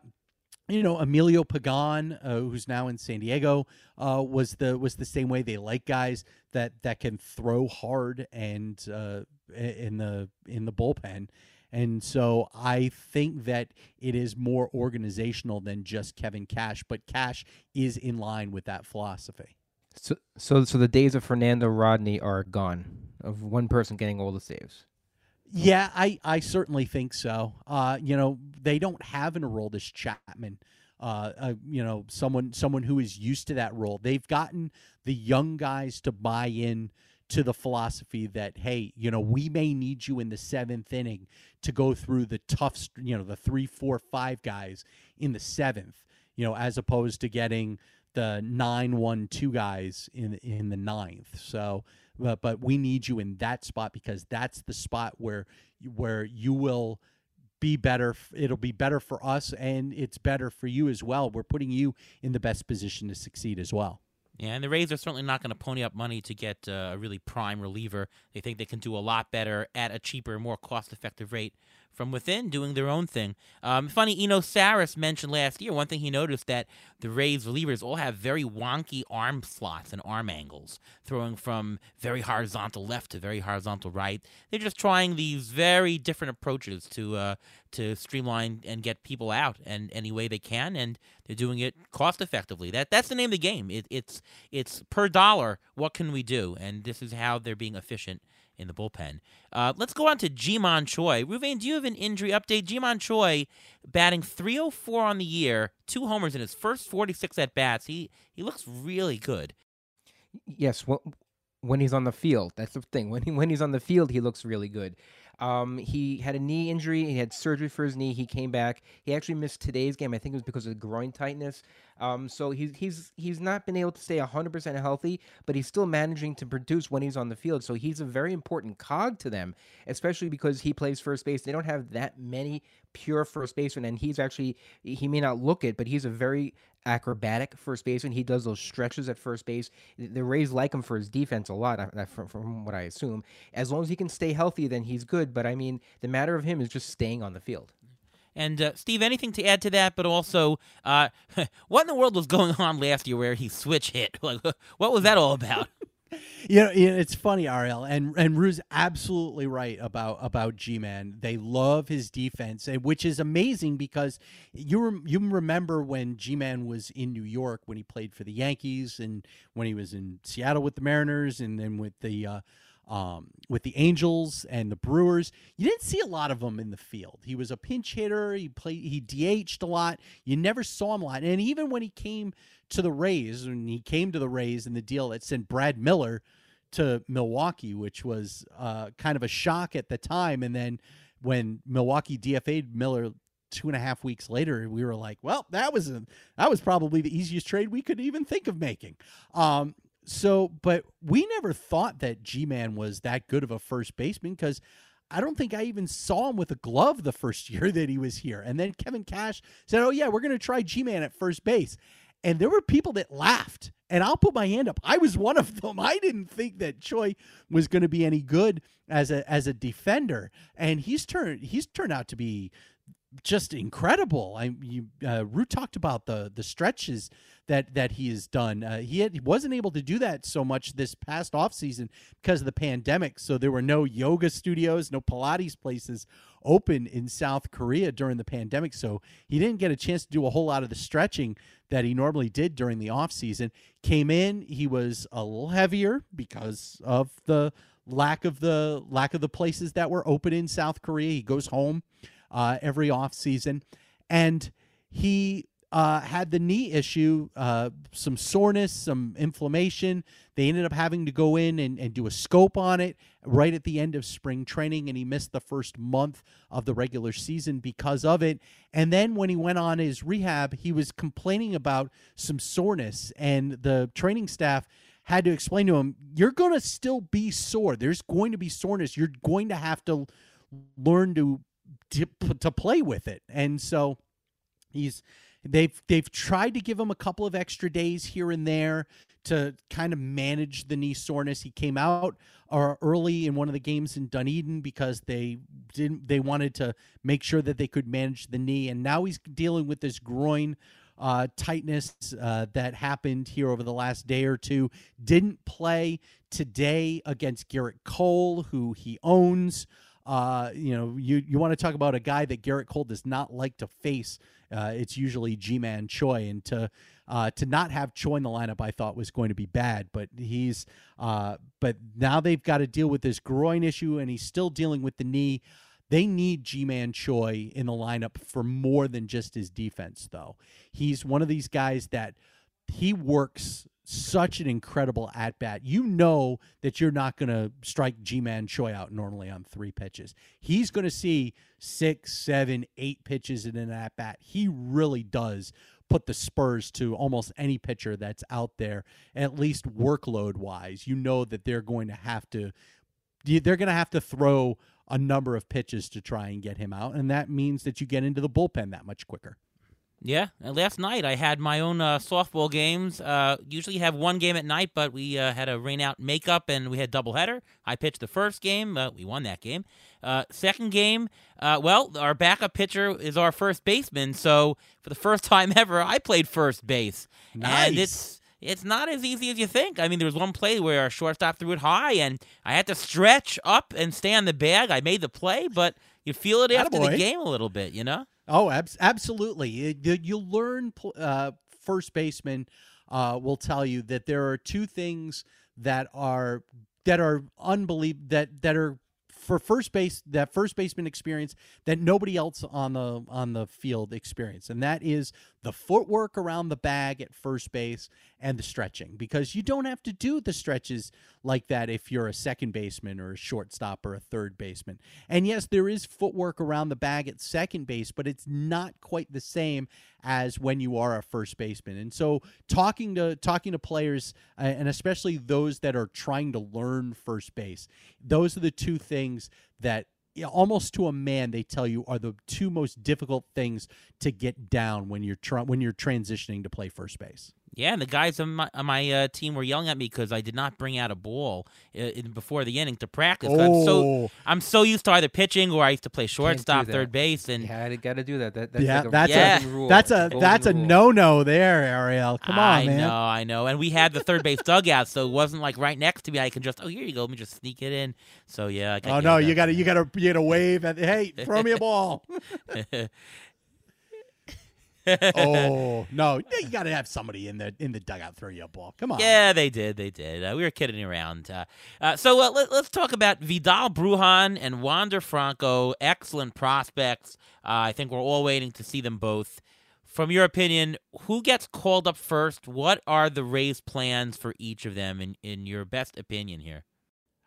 you know, Emilio Pagan, uh, who's now in San Diego, uh, was the was the same way. They like guys that that can throw hard and uh, in the in the bullpen. And so I think that it is more organizational than just Kevin Cash, but Cash is in line with that philosophy. So, so, so the days of Fernando Rodney are gone. Of one person getting all the saves. Yeah, I, I certainly think so. Uh, you know, they don't have an Aroldis Chapman. Uh, uh, you know, someone someone who is used to that role. They've gotten the young guys to buy in to the philosophy that hey, you know, we may need you in the seventh inning to go through the tough, you know, the three, four, five guys in the seventh. You know, as opposed to getting the nine, one, two guys in in the ninth. So but, but we need you in that spot because that's the spot where where you will be better it'll be better for us and it's better for you as well we're putting you in the best position to succeed as well Yeah, and the Rays are certainly not going to pony up money to get uh, a really prime reliever. They think they can do a lot better at a cheaper, more cost-effective rate from within doing their own thing. Um, funny, Eno Sarris mentioned last year one thing he noticed that the Rays relievers all have very wonky arm slots and arm angles, throwing from very horizontal left to very horizontal right. They're just trying these very different approaches to uh, to streamline and get people out and any way they can, and they're doing it cost effectively. That that's the name of the game. It, it's it's per dollar. What can we do? And this is how they're being efficient in the bullpen. Uh, let's go on to Ji-Man Choi. Ruvain, do you have an injury update? Ji-Man Choi batting 304 on the year, two homers in his first 46 at bats. He he looks really good. Yes, well, when he's on the field, that's the thing. When he when he's on the field, he looks really good. Um, he had a knee injury. He had surgery for his knee. He came back. He actually missed today's game. I think it was because of groin tightness. Um, so he's he's he's not been able to stay 100% healthy, but he's still managing to produce when he's on the field. So he's a very important cog to them, especially because he plays first base. They don't have that many pure first basemen, and he's actually he may not look it, but he's a very acrobatic first baseman. He does those stretches at first base. The Rays like him for his defense a lot, from, from what I assume. As long as he can stay healthy, then he's good. But I mean, the matter of him is just staying on the field. And uh, Steve, anything to add to that? But also, uh, what in the world was going on last year where he switch hit? Like, what was that all about? you know, it's funny, Ariel, and and Rue's absolutely right about about Ji-Man. They love his defense, which is amazing because you rem- you remember when Ji-Man was in New York when he played for the Yankees, and when he was in Seattle with the Mariners, and then with the uh, um, with the Angels and the Brewers. You didn't see a lot of him in the field. He was a pinch hitter. He played. He DH'd a lot. You never saw him a lot. And even when he came to the Rays, when he came to the Rays in the deal that sent Brad Miller to Milwaukee, which was uh, kind of a shock at the time, and then when Milwaukee DFA'd Miller two and a half weeks later, we were like, well, that was a, that was probably the easiest trade we could even think of making. Um, so, but we never thought that Ji-Man was that good of a first baseman because I don't think I even saw him with a glove the first year that he was here. And then Kevin Cash said, Oh, yeah, we're going to try Ji-Man at first base. And there were people that laughed. And I'll put my hand up. I was one of them. I didn't think that Choi was going to be any good as a as a defender, and he's turned he's turned out to be just incredible. I you uh, Root talked about the the stretches that that he has done. Uh, he, had, he wasn't able to do that so much this past off season because of the pandemic. So there were no yoga studios, no Pilates places open in South Korea during the pandemic. So he didn't get a chance to do a whole lot of the stretching that he normally did during the off season. Came in, he was a little heavier because of the lack of the lack of the places that were open in South Korea. He goes home uh, every off season, and he uh, had the knee issue, uh, some soreness, some inflammation. They ended up having to go in and, and do a scope on it right at the end of spring training, and he missed the first month of the regular season because of it. And then when he went on his rehab, he was complaining about some soreness, and the training staff had to explain to him, You're going to still be sore. There's going to be soreness. You're going to have to learn to to, to play with it. And so he's they've they've tried to give him a couple of extra days here and there to kind of manage the knee soreness. He came out uh, early in one of the games in Dunedin because they didn't they wanted to make sure that they could manage the knee, and now he's dealing with this groin uh, tightness uh, that happened here over the last day or two. Didn't play today against Gerrit Cole, who he owns. Uh, you know, you, you want to talk about a guy that Gerrit Cole does not like to face. Uh, it's usually Ji-Man Choi, and to uh, to not have Choi in the lineup, I thought was going to be bad. But he's uh, but now they've got to deal with this groin issue, and he's still dealing with the knee. They need Ji-Man Choi in the lineup for more than just his defense, though. He's one of these guys that he works such an incredible at bat. You know that you're not going to strike Ji-Man Choi out normally on three pitches. He's going to see six, seven, eight pitches in an at bat. He really does put the spurs to almost any pitcher that's out there, at least workload wise. You know that they're going to have to. They're going to have to throw a number of pitches to try and get him out, and that means that you get into the bullpen that much quicker. Yeah, and last night I had my own uh, softball games. Uh, usually have one game at night, but we uh, had a rain out makeup and we had doubleheader. I pitched the first game, uh, we won that game. Uh, second game, uh, well, our backup pitcher is our first baseman, so for the first time ever, I played first base, Nice. and it's it's not as easy as you think. I mean, there was one play where our shortstop threw it high, and I had to stretch up and stay on the bag. I made the play, but you feel it after the game a little bit, you know. Oh, abs- absolutely. You learn uh, first baseman uh, will tell you that there are two things that are that are unbelievable that that are for first base that first baseman experience that nobody else on the on the field experience and that is the footwork around the bag at first base and the stretching because you don't have to do the stretches like that if you're a second baseman or a shortstop or a third baseman. And yes there is footwork around the bag at second base but it's not quite the same as when you are a first baseman. And so talking to talking to players uh, and especially those that are trying to learn first base those are the two things that almost to a man they tell you are the two most difficult things to get down when you're trying when you're transitioning to play first base Yeah, and the guys on my, on my uh, team were yelling at me because I did not bring out a ball uh, in, before the inning to practice. I'm so Oh. I'm so used to either pitching or I used to play shortstop, third base, and You had got to do that. that that's yeah, like a that's Yeah. a rule. that's a that's a no no there, Ariel. Come on, I man. know, I know. And we had the third base dugout, so it wasn't like right next to me. I can just oh here you go, let me just sneak it in. So yeah. I Oh no, you got to you got to you got to wave at hey, throw me a ball. oh no, you got to have somebody in the in the dugout throw you a ball. Come on. Yeah, they did. They did. Uh, we were kidding around. Uh, uh, so uh, let, us talk about Vidal Brujan and Wander Franco. Excellent prospects. Uh, I think we're all waiting to see them both. From your opinion, who gets called up first? What are the Rays' plans for each of them, in, in your best opinion here?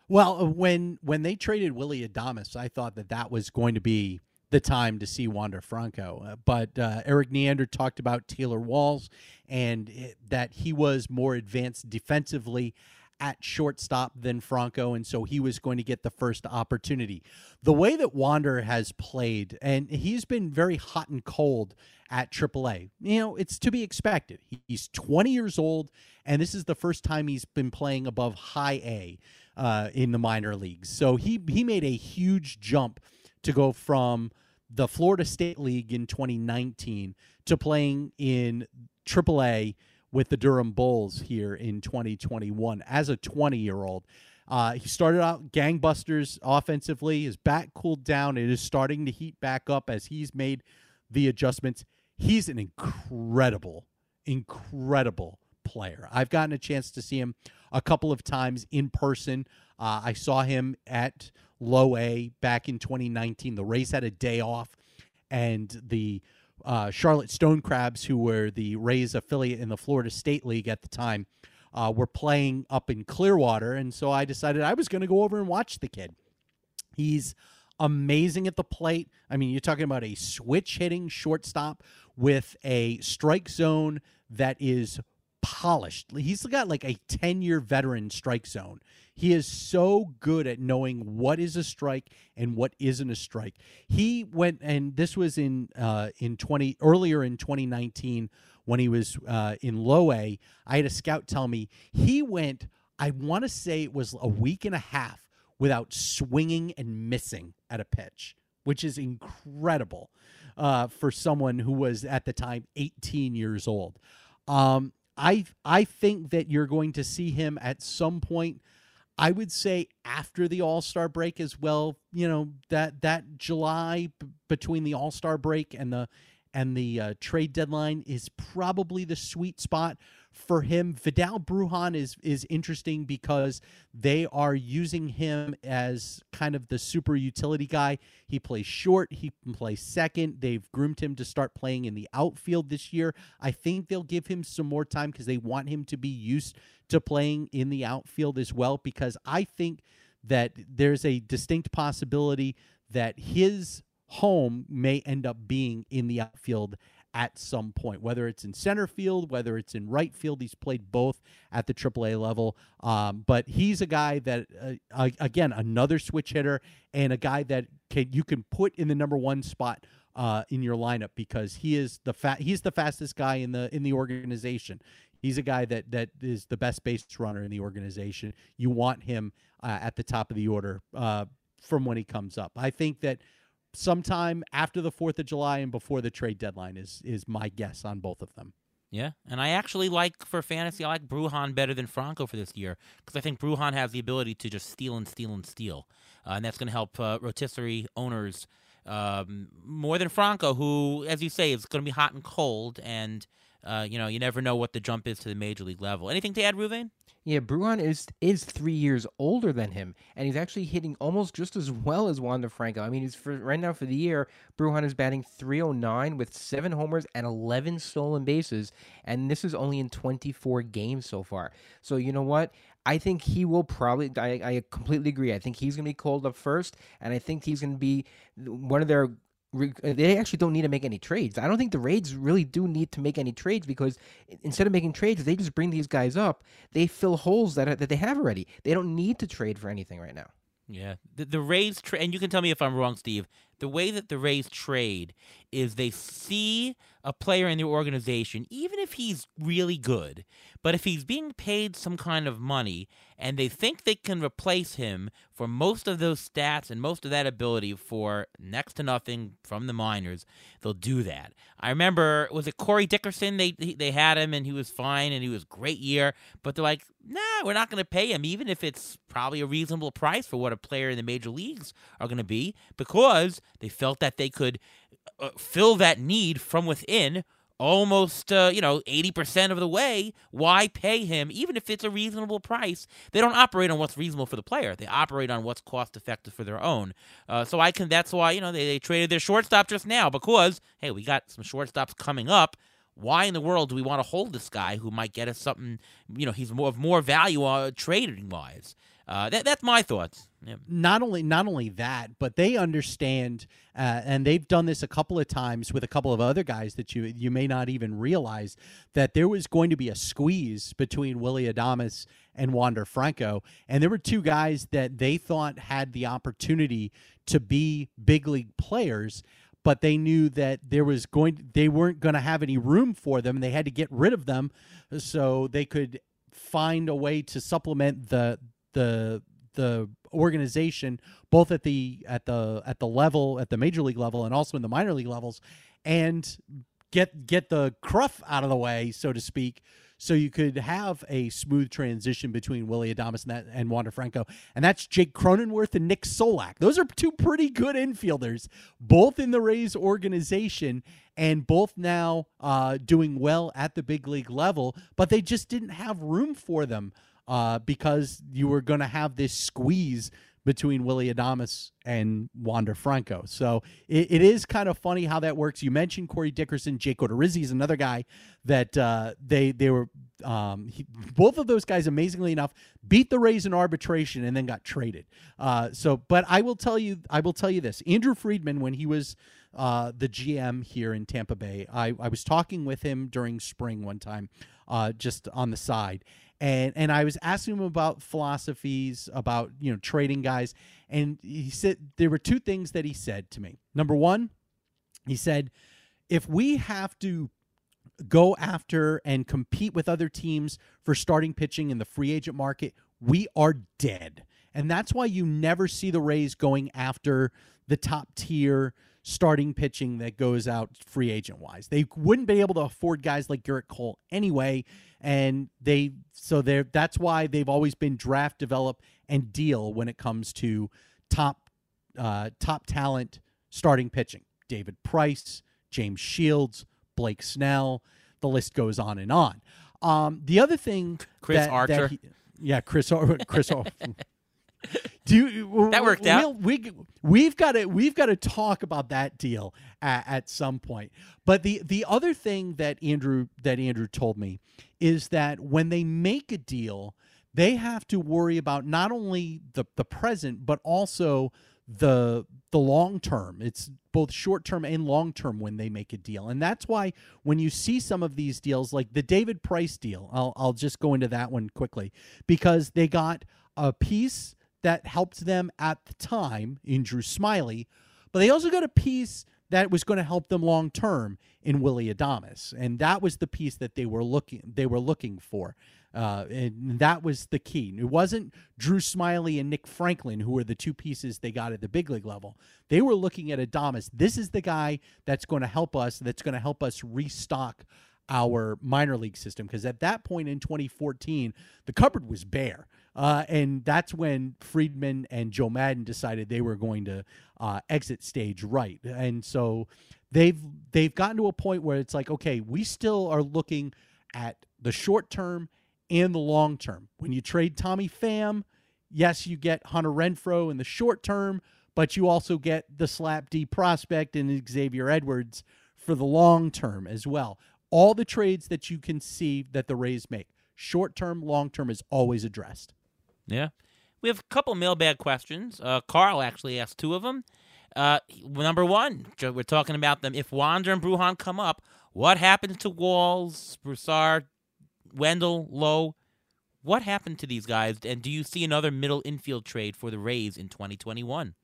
Well, uh, when when they traded Willie Adames, I thought that that was going to be the time to see Wander Franco. Uh, but uh, Erik Neander talked about Taylor Walls and it, that he was more advanced defensively at shortstop than Franco, and so he was going to get the first opportunity. The way that Wander has played, and he's been very hot and cold at AAA. You know, it's to be expected. He's 20 years old, and this is the first time he's been playing above high A uh, in the minor leagues. So he he made a huge jump to go from the Florida State League in 2019 to playing in AAA with the Durham Bulls here in 2021 as a 20 year old. Uh, he started out gangbusters offensively. His bat cooled down. It is starting to heat back up as he's made the adjustments. He's an incredible, incredible player. I've gotten a chance to see him a couple of times in person. Uh, I saw him at Low A back in 2019. The Rays had a day off, and the uh, Charlotte Stone Crabs, who were the Rays affiliate in the Florida State League at the time, uh, were playing up in Clearwater. And so I decided I was going to go over and watch the kid. He's amazing at the plate. I mean, you're talking about a switch hitting shortstop with a strike zone that is polished. He's got like a 10 year veteran strike zone. He is so good at knowing what is a strike and what isn't a strike. He went, and this was in uh, in 20 earlier in 2019 when he was uh, in low A. I had a scout tell me he went. I want to say it was a week and a half without swinging and missing at a pitch, which is incredible uh, for someone who was at the time 18 years old. Um, I I think that you're going to see him at some point. I would say after the All Star break as well. You know that that July b- between the All Star break and the and the uh, trade deadline is probably the sweet spot for him. Vidal Brujan is is interesting because they are using him as kind of the super utility guy. He plays short, he can play second. They've groomed him to start playing in the outfield this year. I think they'll give him some more time because they want him to be used to playing in the outfield as well because I think that there's a distinct possibility that his home may end up being in the outfield at some point, whether it's in center field, whether it's in right field. He's played both at the AAA level. Um, but he's a guy that, uh, again, another switch hitter and a guy that can, you can put in the number one spot uh, in your lineup because he is the he's the fastest guy in the in the organization. He's a guy that that is the best base runner in the organization. You want him uh, at the top of the order uh, from when he comes up. I think that sometime after the Fourth of July and before the trade deadline is is my guess on both of them. Yeah, and I actually like for fantasy, I like Brujan better than Franco for this year because I think Brujan has the ability to just steal and steal and steal, uh, and that's going to help uh, rotisserie owners um, more than Franco, who, as you say, is going to be hot and cold, and uh, you know you never know what the jump is to the major league level. Anything to add, Ruvain? Yeah, Bruján is is three years older than him, and he's actually hitting almost just as well as Wander Franco. I mean, he's for right now for the year, Bruján is batting 309 with seven homers and 11 stolen bases, and this is only in 24 games so far. So you know what? I think he will probably. I, I completely agree. I think he's going to be called up first, and I think he's going to be one of their Uh, they actually don't need to make any trades. I don't think the Rays really do need to make any trades because instead of making trades, they just bring these guys up. They fill holes that that they have already. They don't need to trade for anything right now. Yeah, the, the Rays trade, and you can tell me if I'm wrong, Steve. The way that the Rays trade is they see a player in the organization, even if he's really good, but if he's being paid some kind of money and they think they can replace him for most of those stats and most of that ability for next to nothing from the minors, they'll do that. I remember, was it Corey Dickerson? They they had him and he was fine and he was great year, but they're like, nah, we're not going to pay him, even if it's probably a reasonable price for what a player in the major leagues are going to be, because they felt that they could uh, fill that need from within almost uh, you know 80% of the way why pay him even if it's a reasonable price? They don't operate on what's reasonable for the player. They operate on what's cost effective for their own. Uh, so i can that's why you know they, they traded their shortstop just now because hey we got some shortstops coming up. Why in the world do we want to hold this guy who might get us something you know he's more of more value uh, trading wise uh, that, that's my thoughts. Yeah. Not only not only that, but they understand, uh, and they've done this a couple of times with a couple of other guys that you you may not even realize that there was going to be a squeeze between Willie Adames and Wander Franco, and there were two guys that they thought had the opportunity to be big league players but they knew that there was going they weren't going to have any room for them they had to get rid of them so they could find a way to supplement the the the organization both at the at the at the level at the major league level and also in the minor league levels and get get the cruff out of the way so to speak so you could have a smooth transition between Willie Adames and, that, and Wander Franco. And that's Jake Cronenworth and Nick Solak. Those are two pretty good infielders, both in the Rays organization and both now uh, doing well at the big league level, but they just didn't have room for them uh, because you were going to have this squeeze between Willie Adames and Wander Franco. So it, it is kind of funny how that works. You mentioned Corey Dickerson, Jake Odorizzi is another guy that uh, they they were um, he, both of those guys, amazingly enough, beat the Rays in arbitration and then got traded. Uh, so, but I will tell you, I will tell you this: Andrew Friedman, when he was uh, the GM here in Tampa Bay, I, I was talking with him during spring one time, uh, just on the side, and and I was asking him about philosophies about you know trading guys, and he said there were two things that he said to me. Number one, he said, if we have to go after and compete with other teams for starting pitching in the free agent market, we are dead. And that's why you never see the Rays going after the top tier starting pitching that goes out free agent wise. They wouldn't be able to afford guys like Gerrit Cole anyway, and they so they that's why they've always been draft, develop, and deal when it comes to top uh, top talent starting pitching. David Price, James Shields, Blake Snell, the list goes on and on. Um, the other thing, Chris that, Archer, that he, yeah, Chris, Chris, do you, that worked we'll, out. We we've got to we've got to talk about that deal at, at some point. But the the other thing that Andrew that Andrew told me is that when they make a deal, they have to worry about not only the the present but also the the long term. It's both short term and long term when they make a deal. And that's why when you see some of these deals like the David Price deal, I'll I'll just go into that one quickly because they got a piece that helped them at the time in Drew Smyly, but they also got a piece that was going to help them long term in Willie Adames, and that was the piece that they were looking they were looking for. Uh, and that was the key. It wasn't Drew Smyly and Nick Franklin who were the two pieces they got at the big league level. They were looking at Adames. This is the guy that's going to help us. That's going to help us restock our minor league system because at that point in 2014 the cupboard was bare uh, and that's when friedman and joe Maddon decided they were going to uh, exit stage right and so they've they've gotten to a point where it's like okay we still are looking at the short term and the long term when you trade tommy pham yes you get hunter Renfroe in the short term but you also get the slap d prospect and xavier edwards for the long term as well all the trades that you can see that the Rays make. Short term, long term is always addressed. Yeah. We have a couple mailbag questions. Uh, Carl actually asked two of them. Uh, number one, we're talking about them. If Wander and Brujan come up, what happens to Walls, Broussard, Wendle, Lowe? What happened to these guys? And do you see another middle infield trade for the Rays in 2021?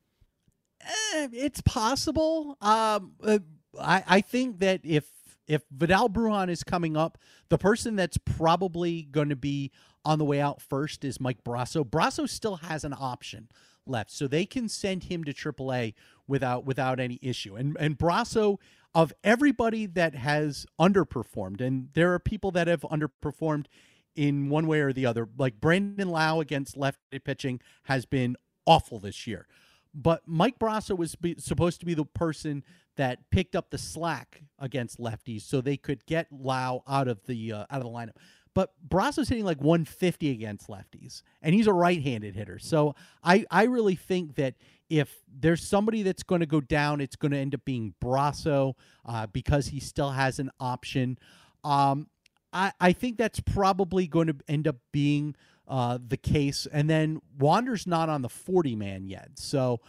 Eh, it's possible. Um, uh, I, I think that if if Vidal Brujan is coming up, the person that's probably going to be on the way out first is Mike Brosseau. Brosseau still has an option left, so they can send him to AAA without without any issue. And and Brosseau, of everybody that has underperformed, and there are people that have underperformed in one way or the other, like Brandon Lowe against lefty pitching has been awful this year. But Mike Brosseau was be, supposed to be the person that picked up the slack against lefties, so they could get Lowe out of the uh, out of the lineup. But Brosseau's hitting like 150 against lefties, and he's a right-handed hitter. So I I really think that if there's somebody that's going to go down, it's going to end up being Brosseau uh, because he still has an option. Um, I I think that's probably going to end up being uh, the case. And then Wander's not on the 40 man yet, so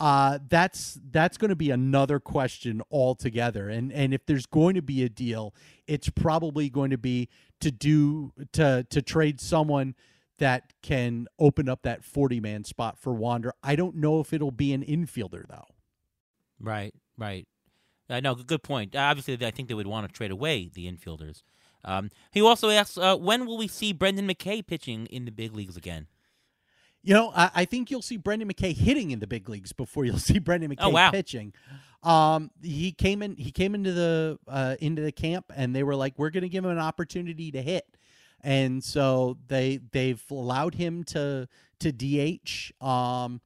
uh, that's that's going to be another question altogether. And and if there's going to be a deal, it's probably going to be to do to to trade someone that can open up that 40 man spot for Wander. I don't know if it'll be an infielder though. Right, right. Uh, know, good point. Obviously, I think they would want to trade away the infielders. Um, he also asks, uh, when will we see Brendan McKay pitching in the big leagues again? You know, I, I, think you'll see Brendan McKay hitting in the big leagues before you'll see Brendan McKay oh, wow. pitching. Um, he came in. He came into the uh, into the camp, and they were like, "We're going to give him an opportunity to hit," and so they they've allowed him to to DH. Um,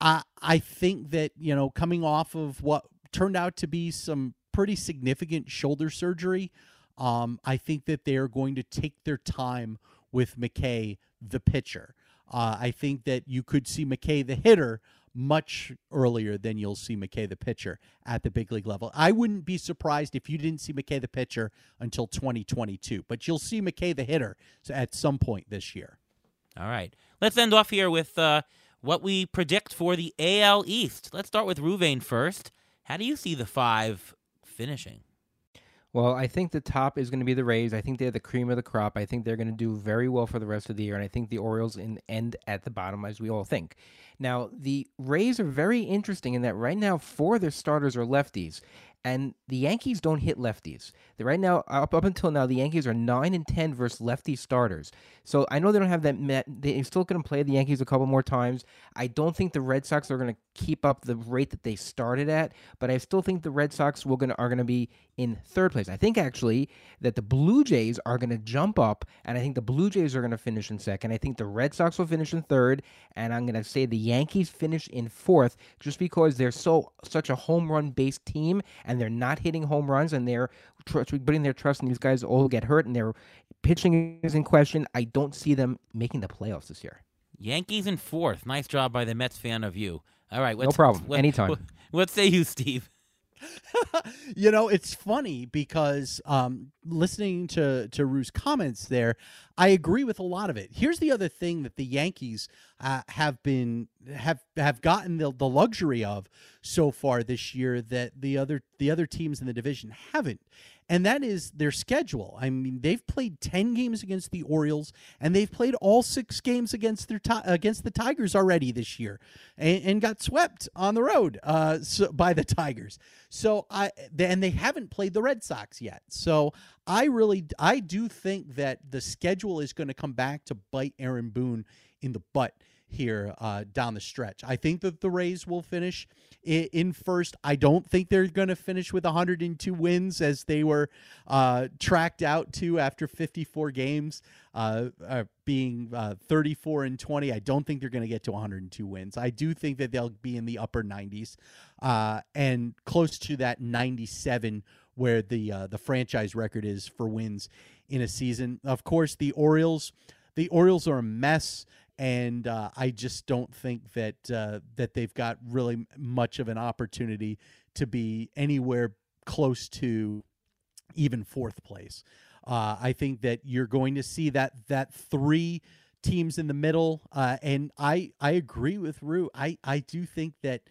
I I think that you know, coming off of what turned out to be some pretty significant shoulder surgery, um, I think that they are going to take their time with McKay, the pitcher. Uh, I think that you could see McKay, the hitter, much earlier than you'll see McKay, the pitcher, at the big league level. I wouldn't be surprised if you didn't see McKay, the pitcher, until 2022, but you'll see McKay, the hitter, at some point this year. All right. Let's end off here with uh, what we predict for the AL East. Let's start with Ruvain first. How do you see the five finishing? Well, I think the top is going to be the Rays. I think they're the cream of the crop. I think they're going to do very well for the rest of the year, and I think the Orioles in, end at the bottom, as we all think. Now, the Rays are very interesting in that right now, four of their starters are lefties, and the Yankees don't hit lefties. right now, up up until now, the Yankees are nine and ten versus lefty starters. So I know they don't have that. Met, they're still going to play the Yankees a couple more times. I don't think the Red Sox are going to keep up the rate that they started at, but I still think the Red Sox will gonna, are going to be in third place. I think actually that the Blue Jays are going to jump up, and I think the Blue Jays are going to finish in second. I think the Red Sox will finish in third, and I'm going to say the Yankees finish in fourth, just because they're so such a home run based team, and they're not hitting home runs, and they're tr- putting their trust in these guys all get hurt, and their pitching is in question. I don't see them making the playoffs this year. Yankees in fourth. Nice job by the Mets fan of you. All right, no problem. Anytime. What, what say you, Steve? you know, it's funny because um, listening to to Rue's comments there, I agree with a lot of it. Here's the other thing that the Yankees uh, have been have have gotten the, the luxury of so far this year that the other the other teams in the division haven't, and that is their schedule. I mean, they've played 10 games against the Orioles and they've played all 6 games against their against the Tigers already this year and, and got swept on the road uh, so, by the Tigers. So I and they haven't played the Red Sox yet. So I really I do think that the schedule is going to come back to bite Aaron Boone in the butt here uh, down the stretch. I think that the Rays will finish in, first. I don't think they're going to finish with 102 wins as they were uh, tracked out to after 54 games, uh, uh being uh, 34 and 20. I don't think they're going to get to 102 wins. I do think that they'll be in the upper 90s uh, and close to that 97 where the the franchise record is for wins in a season. Of course, the Orioles. The Orioles are a mess and uh, I just don't think that uh, that they've got really much of an opportunity to be anywhere close to even fourth place. Uh, I think that you're going to see that that three teams in the middle, uh, and I I agree with Rue. I I do think that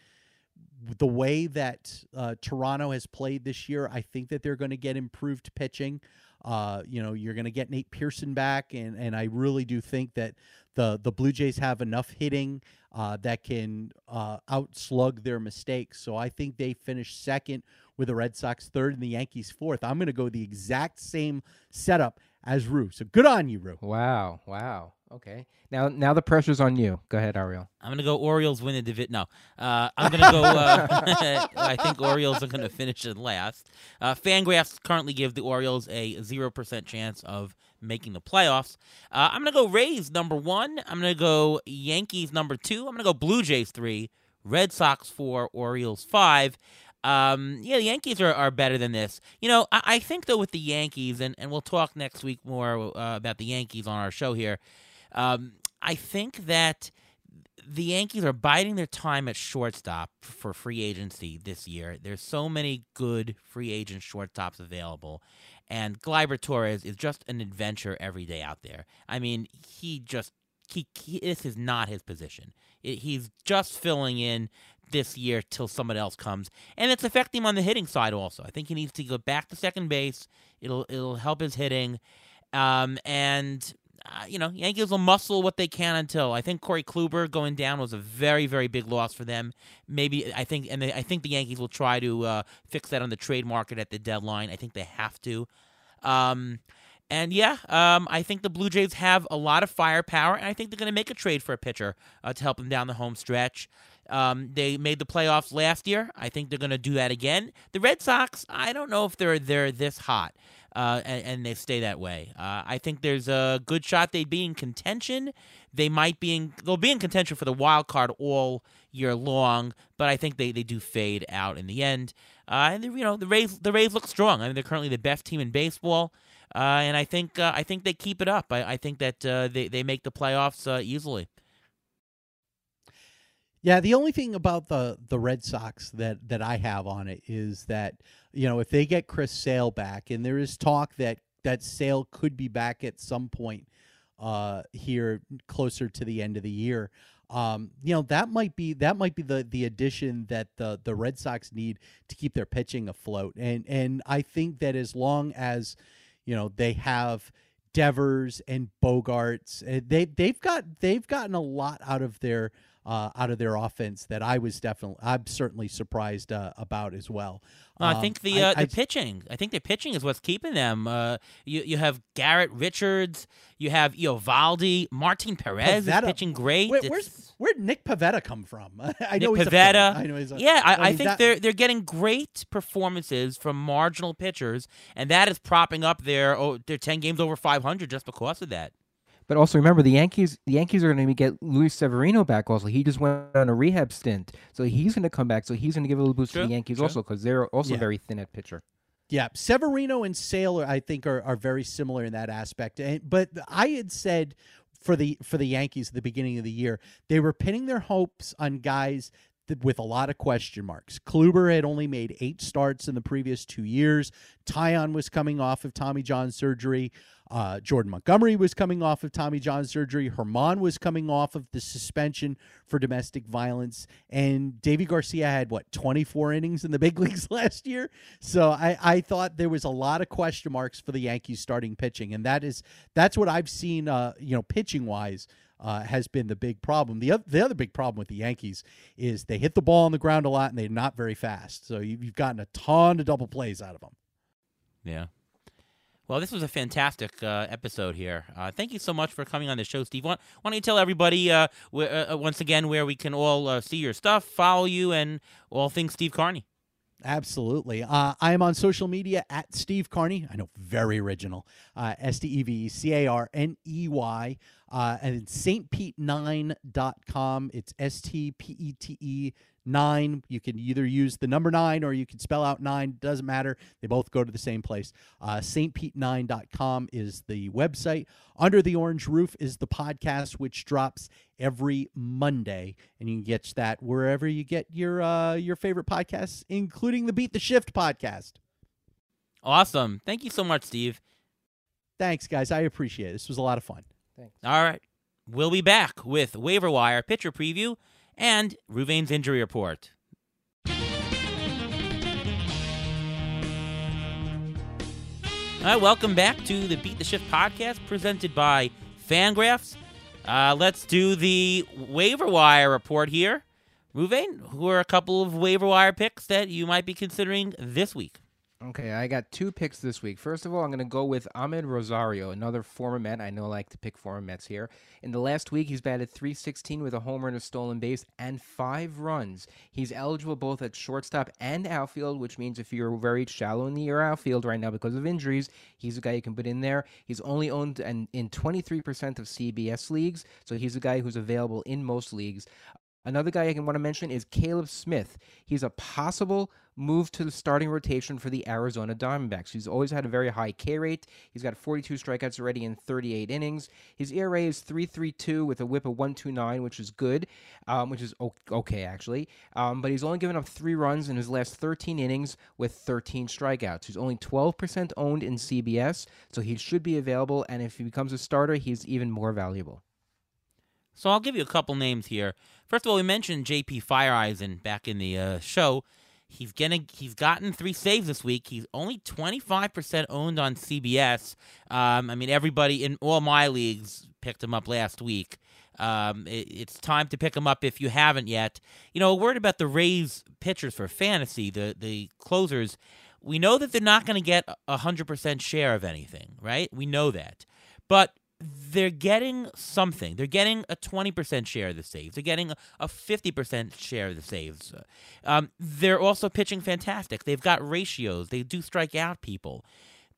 the way that uh, Toronto has played this year, I think that they're going to get improved pitching. Uh, you know, you're going to get Nate Pearson back, and and I really do think that the the Blue Jays have enough hitting uh, that can uh, outslug their mistakes. So I think they finish second with the Red Sox third and the Yankees fourth. I'm going to go the exact same setup as Rue. So good on you, Rue. Wow, wow. Okay. Now, now the pressure's on you. Go ahead, Ariel. I'm gonna go Orioles win the division. No, uh, I'm gonna go. Uh, I think Orioles are gonna finish in last. Uh, Fangraphs currently give the Orioles a zero percent chance of making the playoffs. Uh, I'm gonna go Rays number one. I'm gonna go Yankees number two. I'm gonna go Blue Jays three, Red Sox four, Orioles five. Um, yeah, the Yankees are, are better than this. You know, I, I think though with the Yankees, and, and we'll talk next week more uh, about the Yankees on our show here. Um, I think that the Yankees are biding their time at shortstop for free agency this year. There's so many good free agent shortstops available. And Gleyber Torres is just an adventure every day out there. I mean, he just he, he this is not his position. It, he's just filling in this year till somebody else comes, and it's affecting him on the hitting side also. I think he needs to go back to second base. It'll it'll help his hitting, um, and uh, you know, Yankees will muscle what they can until I think Corey Kluber going down was a very, very big loss for them. Maybe I think, and they, I think the Yankees will try to uh, fix that on the trade market at the deadline. I think they have to. Um, and yeah, um, I think the Blue Jays have a lot of firepower, and I think they're going to make a trade for a pitcher uh, to help them down the home stretch. Um, they made the playoffs last year. I think they're going to do that again. The Red Sox, I don't know if they're they're this hot uh, and, and, they stay that way. Uh, I think there's a good shot they'd be in contention. They might be in they'll be in contention for the wild card all year long, but I think they, they do fade out in the end. Uh, and you know the Rays the Rays look strong. I mean they're currently the best team in baseball, uh, and I think uh, I think they keep it up. I, I think that they they make the playoffs easily. Yeah, the only thing about the the Red Sox that that I have on it is that you know if they get Chris Sale back, and there is talk that that Sale could be back at some point uh, here closer to the end of the year. Um, you know that might be that might be the the addition that the the Red Sox need to keep their pitching afloat, and and I think that as long as you know they have Devers and Bogaerts, eh, they they've got they've gotten a lot out of their uh, out of their offense that I was definitely I'm certainly surprised uh, about as well. I think the uh, I, the I, pitching. I think the pitching is what's keeping them. Uh, you you have Garrett Richards, you have Eovaldi, Martin Perez Pivetta. is pitching great. Wait, where's where'd Nick Pavetta come from? I know Nick Pivetta. I know he's a, yeah, I, I, think they're they're getting great performances from marginal pitchers, and that is propping up their oh, their ten games over five hundred just because of that. But also remember the Yankees. The Yankees are going to get Luis Severino back. Also, he just went on a rehab stint, so he's going to come back. So he's going to give a little boost to the Yankees also because they're also yeah. very thin at pitcher. Yeah, Severino and Sale, I think, are, are very similar in that aspect. And, but I had said for the for the Yankees at the beginning of the year, they were pinning their hopes on guys with a lot of question marks. Kluber had only made eight starts in the previous two years. Taillon was coming off of Tommy John surgery. Uh, Jordan Montgomery was coming off of Tommy John surgery. Germán was coming off of the suspension for domestic violence. And Deivi Garcia had, what, 24 innings in the big leagues last year? So I, I thought there was a lot of question marks for the Yankees starting pitching. And that is that's what I've seen, uh, you know, pitching wise. Uh, has been the big problem. The other, the other big problem with the Yankees is they hit the ball on the ground a lot and they're not very fast. So you've, you've gotten a ton of double plays out of them. Yeah. Well, this was a fantastic uh, episode here. Uh, thank you so much for coming on the show, Steve. Why, why don't you tell everybody uh, where, uh, once again where we can all uh, see your stuff, follow you, and all things Steve Carney? Absolutely. Uh, I am on social media at Steve Carney. I know, very original. S T E V C A R N E Y. And it's stpete9.com. It's S T P E T E nine. You can either use the number nine or you can spell out nine. Doesn't matter. They both go to the same place. Uh, StPete9.com is the website. Under the Orange Roof is the podcast, which drops every Monday, and you can get that wherever you get your uh, your favorite podcasts, including the Beat the Shift podcast. Awesome. Thank you so much, Steve. Thanks, guys. I appreciate it. This was a lot of fun. Thanks. All right. We'll be back with waiver wire pitcher preview and Ruvain's injury report. All right, welcome back to the Beat the Shift podcast presented by Fangraphs. Uh, let's do the waiver wire report here. Ruvain, who are a couple of waiver wire picks that you might be considering this week? Okay, I got two picks this week. First of all, I'm going to go with Amed Rosario, another former Met. I know I like to pick former Mets here. In the last week, he's batted 316 with a homer and a stolen base and five runs. He's eligible both at shortstop and outfield, which means if you're very shallow in the year outfield right now because of injuries, he's a guy you can put in there. He's only owned in, in 23% of CBS leagues, so he's a guy who's available in most leagues. Another guy I can want to mention is Caleb Smith. He's a possible move to the starting rotation for the Arizona Diamondbacks. He's always had a very high K rate. He's got 42 strikeouts already in 38 innings. His ERA is 3.32 with a WHIP of 1.29, which is good, um, which is okay actually. Um, but he's only given up three runs in his last 13 innings with 13 strikeouts. He's only 12% owned in CBS, so he should be available. And if he becomes a starter, he's even more valuable. So I'll give you a couple names here. First of all, we mentioned J.P. Feyereisen back in the uh, show. He's getting he's gotten three saves this week. He's only 25% owned on CBS. Um, I mean, everybody in all my leagues picked him up last week. Um, it, it's time to pick him up if you haven't yet. You know, a word about the Rays pitchers for fantasy, the the closers. We know that they're not going to get a hundred percent share of anything, right? We know that, but they're getting something. They're getting a 20% share of the saves. They're getting a 50% share of the saves. Um, they're also pitching fantastic. They've got ratios. They do strike out people.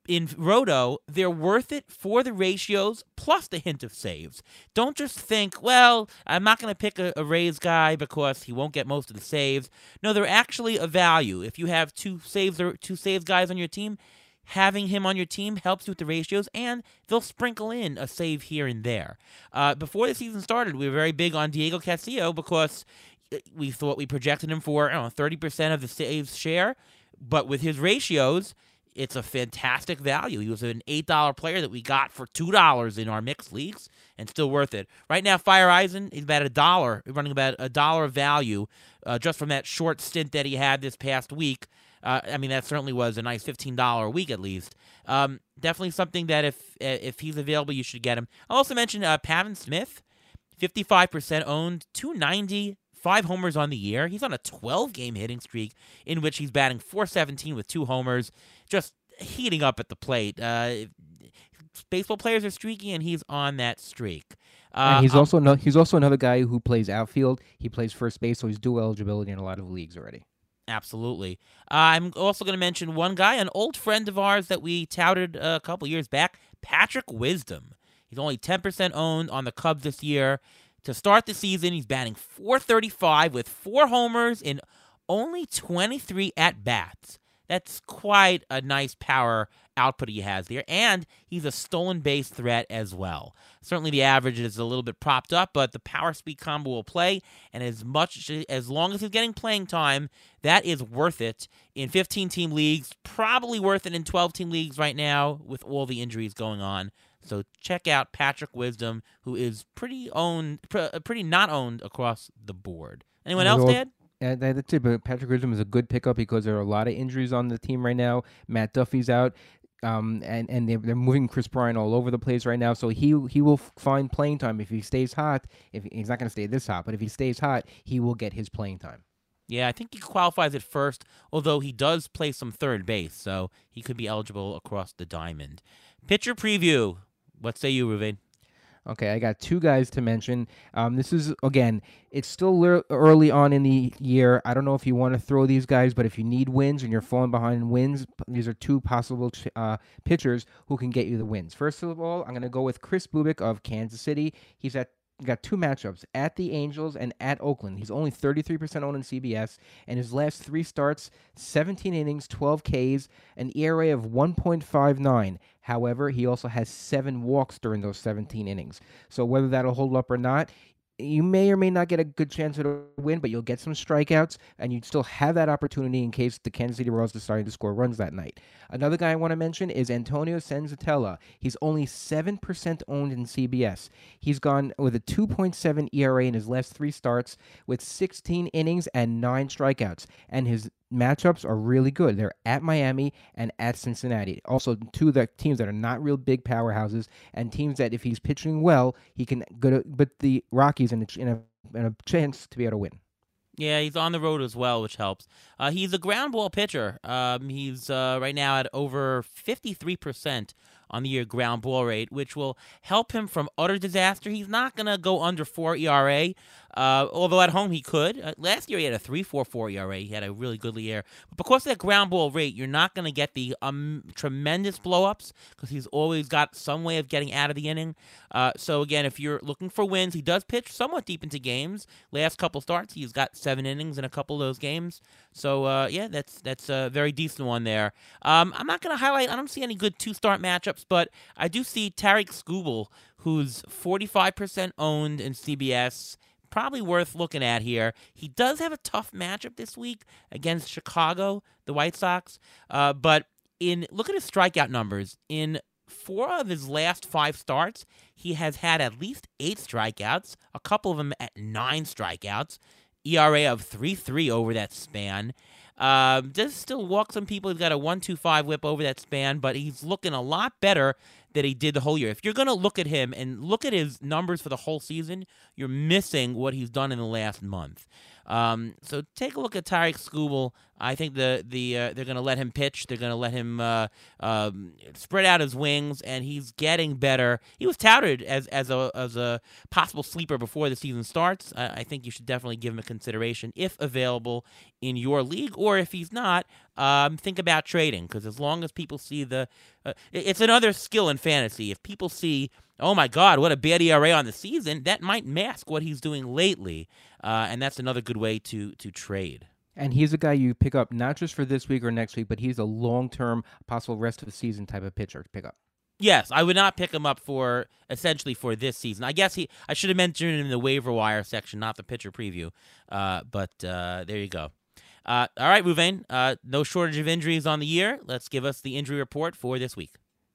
In Roto, they're worth it for the ratios plus the hint of saves. Don't just think, well, I'm not going to pick a, a Rays guy because he won't get most of the saves. No, they're actually a value. If you have two saves or two saves guys on your team, having him on your team helps you with the ratios, and they'll sprinkle in a save here and there. Uh, before the season started, we were very big on Diego Castillo because uh, we thought we projected him for know, 30% of the saves share, but with his ratios, it's a fantastic value. He was an $8 player that we got for $2 in our mixed leagues and still worth it. Right now, Feyereisen is about a dollar, running about a dollar of value uh, just from that short stint that he had this past week. Uh, I mean, that certainly was a nice fifteen dollar a week at least. Um, definitely something that if if he's available, you should get him. I'll also mention uh, Pavin Smith, fifty five percent owned, two ninety. Five homers on the year. He's on a 12 game hitting streak in which he's batting 417 with two homers, just heating up at the plate. Uh, baseball players are streaky, and he's on that streak. Uh, and he's um, also no, he's also another guy who plays outfield. He plays first base, so he's dual eligibility in a lot of leagues already. Absolutely. Uh, I'm also going to mention one guy, an old friend of ours that we touted a couple years back, Patrick Wisdom. He's only 10% owned on the Cubs this year. To start the season, he's batting 435 with four homers in only 23 at bats. that's quite a nice power output he has there. And he's a stolen base threat as well. Certainly the average is a little bit propped up, but the power speed combo will play. And as much as long as he's getting playing time, that is worth it in 15 team leagues, probably worth it in 12 team leagues right now with all the injuries going on. So check out Patrick Wisdom, who is pretty owned, uh, pretty not owned across the board. Anyone else, Dad? Yeah, uh, that's it. But Patrick Wisdom is a good pickup because there are a lot of injuries on the team right now. Matt Duffy's out. Um, and and they're, they're moving Kris Bryant all over the place right now. So he he will find playing time if he stays hot. If he's not going to stay this hot, but if he stays hot, he will get his playing time. Yeah, I think he qualifies at first, although he does play some third base, so he could be eligible across the diamond. Pitcher preview. What say you, Ruvain? Okay, I got two guys to mention. Um, this is again, it's still early on in the year. I don't know if you want to throw these guys, but if you need wins and you're falling behind in wins, these are two possible uh, pitchers who can get you the wins. First of all, I'm going to go with Kris Bubic of Kansas City. He's at got two matchups at the Angels and at Oakland. He's only 33% owned in CBS, and his last three starts 17 innings, 12 Ks, an ERA of 1.59. However, he also has seven walks during those 17 innings. So whether that'll hold up or not, you may or may not get a good chance to win, but you'll get some strikeouts, and you'd still have that opportunity in case the Kansas City Royals decide to score runs that night. Another guy I want to mention is Antonio Senzatela. He's only 7% owned in CBS. He's gone with a 2.7 ERA in his last three starts with 16 innings and nine strikeouts, and his matchups are really good. They're at Miami and at Cincinnati. Also, two of the teams that are not real big powerhouses and teams that if he's pitching well, he can go to. But the Rockies in a, in a, in a chance to be able to win. Yeah, he's on the road as well, which helps. Uh, he's a ground ball pitcher. Um, he's uh, right now at over 53% on the year ground ball rate, which will help him from utter disaster. He's not going to go under 4 ERA, uh, although at home he could. Uh, last year he had a 3.44 ERA. He had a really good year. But because of that ground ball rate, you're not going to get the um, tremendous blowups because he's always got some way of getting out of the inning. Uh, so again, if you're looking for wins, he does pitch somewhat deep into games. Last couple starts, he's got seven innings in a couple of those games. So uh, yeah, that's that's a very decent one there. Um, I'm not going to highlight. I don't see any good two start matchups, but I do see Tarik Skubal, who's 45% owned in CBS probably worth looking at here. He does have a tough matchup this week against Chicago, the White Sox. Uh, but in look at his strikeout numbers. In four of his last five starts, he has had at least eight strikeouts, a couple of them at nine strikeouts, ERA of 3 3 over that span. Um, does still walk some people. He's got a 1.25 whip over that span, but he's looking a lot better than he did the whole year. If you're going to look at him and look at his numbers for the whole season, you're missing what he's done in the last month. Um, so take a look at Tarik Skubal. I think the the uh, they're going to let him pitch. They're going to let him uh, um, spread out his wings, and he's getting better. He was touted as as a as a possible sleeper before the season starts. I, I think you should definitely give him a consideration if available in your league, or if he's not, um, think about trading because as long as people see the, uh, it's another skill in fantasy. If people see, oh my God, what a bad ERA on the season, that might mask what he's doing lately, uh, and that's another good way to to trade. And he's a guy you pick up not just for this week or next week, but he's a long term, possible rest of the season type of pitcher to pick up. Yes, I would not pick him up for essentially for this season. I guess he I should have mentioned him in the waiver wire section, not the pitcher preview. Uh, but uh, there you go. Uh, all right, Ruvain, uh, no shortage of injuries on the year. Let's give us the injury report for this week.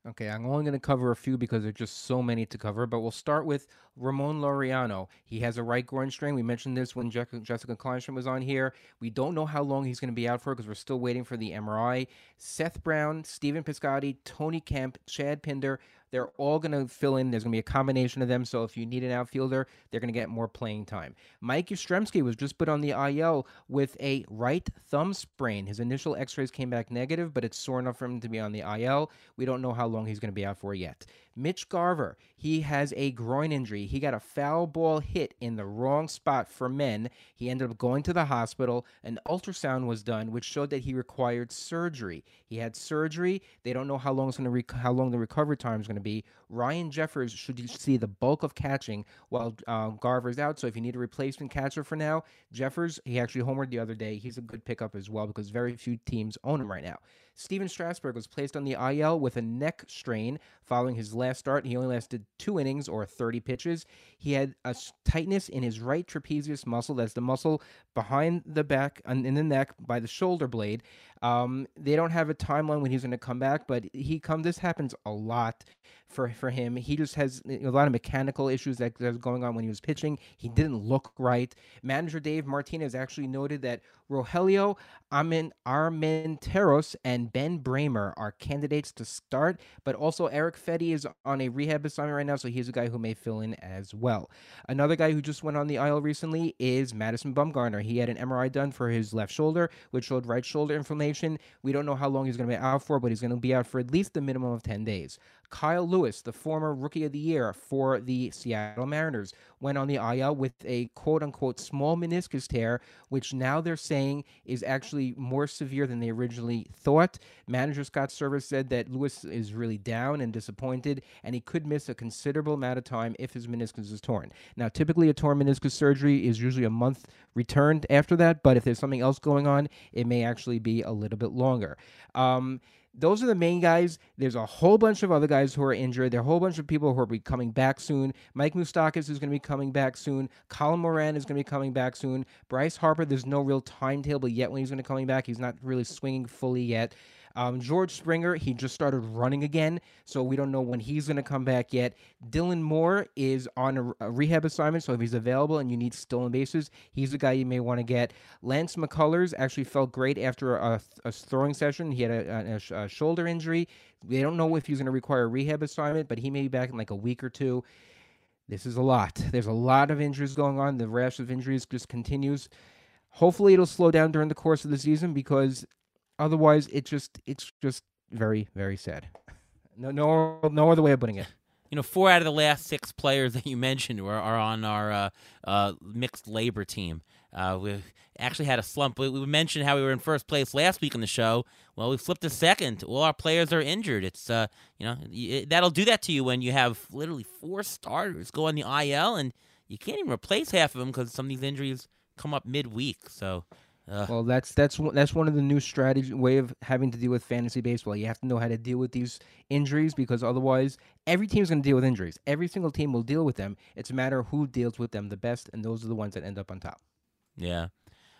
Okay, I'm only going to cover a few because there's just so many to cover, but we'll start with Ramon Laureano. He has a right groin strain. We mentioned this when Jessica Kleinstrom was on here. We don't know how long he's going to be out for because we're still waiting for the MRI. Seth Brown, Stephen Piscotty, Tony Kemp, Chad Pinder, they're all going to fill in. There's going to be a combination of them. So if you need an outfielder, they're going to get more playing time. Mike Yastrzemski was just put on the IL with a right thumb sprain. His initial x rays came back negative, but it's sore enough for him to be on the IL. We don't know how long he's going to be out for yet. Mitch Garver, he has a groin injury. He got a foul ball hit in the wrong spot for men. He ended up going to the hospital. An ultrasound was done, which showed that he required surgery. He had surgery. They don't know how long it's going to rec- how long the recovery time is going to be. Ryan Jeffers should see the bulk of catching while uh, Garver's out. So if you need a replacement catcher for now, Jeffers, he actually homered the other day. He's a good pickup as well because very few teams own him right now. Stephen Strasburg was placed on the IL with a neck strain following his last start. He only lasted two innings or 30 pitches. He had a tightness in his right trapezius muscle. That's the muscle behind the back and in the neck by the shoulder blade. Um, they don't have a timeline when he's going to come back, but he come. This happens a lot for for him. He just has a lot of mechanical issues that was going on when he was pitching. He mm. didn't look right. Manager Dave Martinez actually noted that Rogelio Amin Armenteros and Ben Braymer are candidates to start, but also Erick Fedde is on a rehab assignment right now, so he's a guy who may fill in as well. Another guy who just went on the IL recently is Madison Bumgarner. He had an MRI done for his left shoulder, which showed right shoulder inflammation. We don't know how long he's going to be out for, but he's going to be out for at least a minimum of 10 days. Kyle Lewis, the former rookie of the year for the Seattle Mariners, went on the IL with a quote unquote small meniscus tear, which now they're saying is actually more severe than they originally thought. Manager Scott Servais said that Lewis is really down and disappointed, and he could miss a considerable amount of time if his meniscus is torn. Now, typically, a torn meniscus surgery is usually a month returned after that, but if there's something else going on, it may actually be a little bit longer. Um, those are the main guys. There's a whole bunch of other guys who are injured. There are a whole bunch of people who are be coming back soon. Mike Moustakas is going to be coming back soon. Colin Moran is going to be coming back soon. Bryce Harper, there's no real timetable yet when he's going to be coming back. He's not really swinging fully yet. Um, George Springer, he just started running again, so we don't know when he's going to come back yet. Dylan Moore is on a, a, rehab assignment, so if he's available and you need stolen bases, he's the guy you may want to get. Lance McCullers actually felt great after a, a throwing session. He had a, a, shoulder injury. They don't know if he's going to require a rehab assignment, but he may be back in like a week or two. This is a lot. There's a lot of injuries going on. The rash of injuries just continues. Hopefully, it'll slow down during the course of the season because Otherwise, it just it's just very very sad. No no no other way of putting it. You know, four out of the last six players that you mentioned are, are on our uh, uh, mixed LABR team. Uh, we actually had a slump. We, we, mentioned how we were in first place last week on the show. Well, we flipped to second. All our players are injured. It's uh, you know, it, that'll do that to you when you have literally four starters go on the IL and you can't even replace half of them because some of these injuries come up midweek. So Ugh. Well, that's that's that's one of the new strategy way of having to deal with fantasy baseball. You have to know how to deal with these injuries because otherwise, every team's going to deal with injuries. Every single team will deal with them. It's a matter of who deals with them the best, and those are the ones that end up on top. Yeah.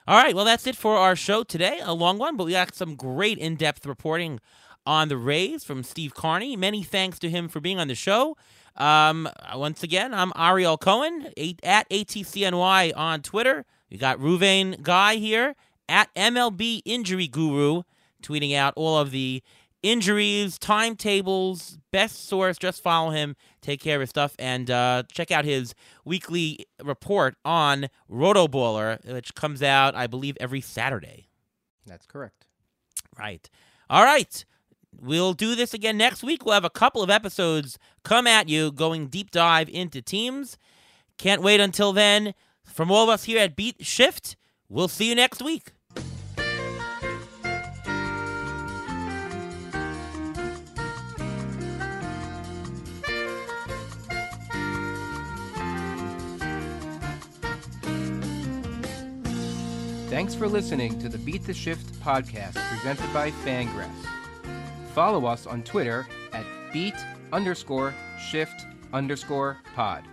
All right. Well, that's it for our show today. A long one, but we got some great in-depth reporting on the Rays from Steve Carney. Many thanks to him for being on the show. Um, once again, I'm Ariel Cohen at ATCNY on Twitter. We got Ruvain Guy here at MLB Injury Guru tweeting out all of the injuries, timetables, best source. Just follow him, take care of his stuff, and uh, check out his weekly report on Rotoballer, which comes out, I believe, every Saturday. That's correct. Right. All right. We'll do this again next week. We'll have a couple of episodes come at you going deep dive into teams. Can't wait until then. From all of us here at Beat Shift, we'll see you next week. Thanks for listening to the Beat the Shift podcast presented by Fangraphs. Follow us on Twitter at beat underscore shift underscore pod.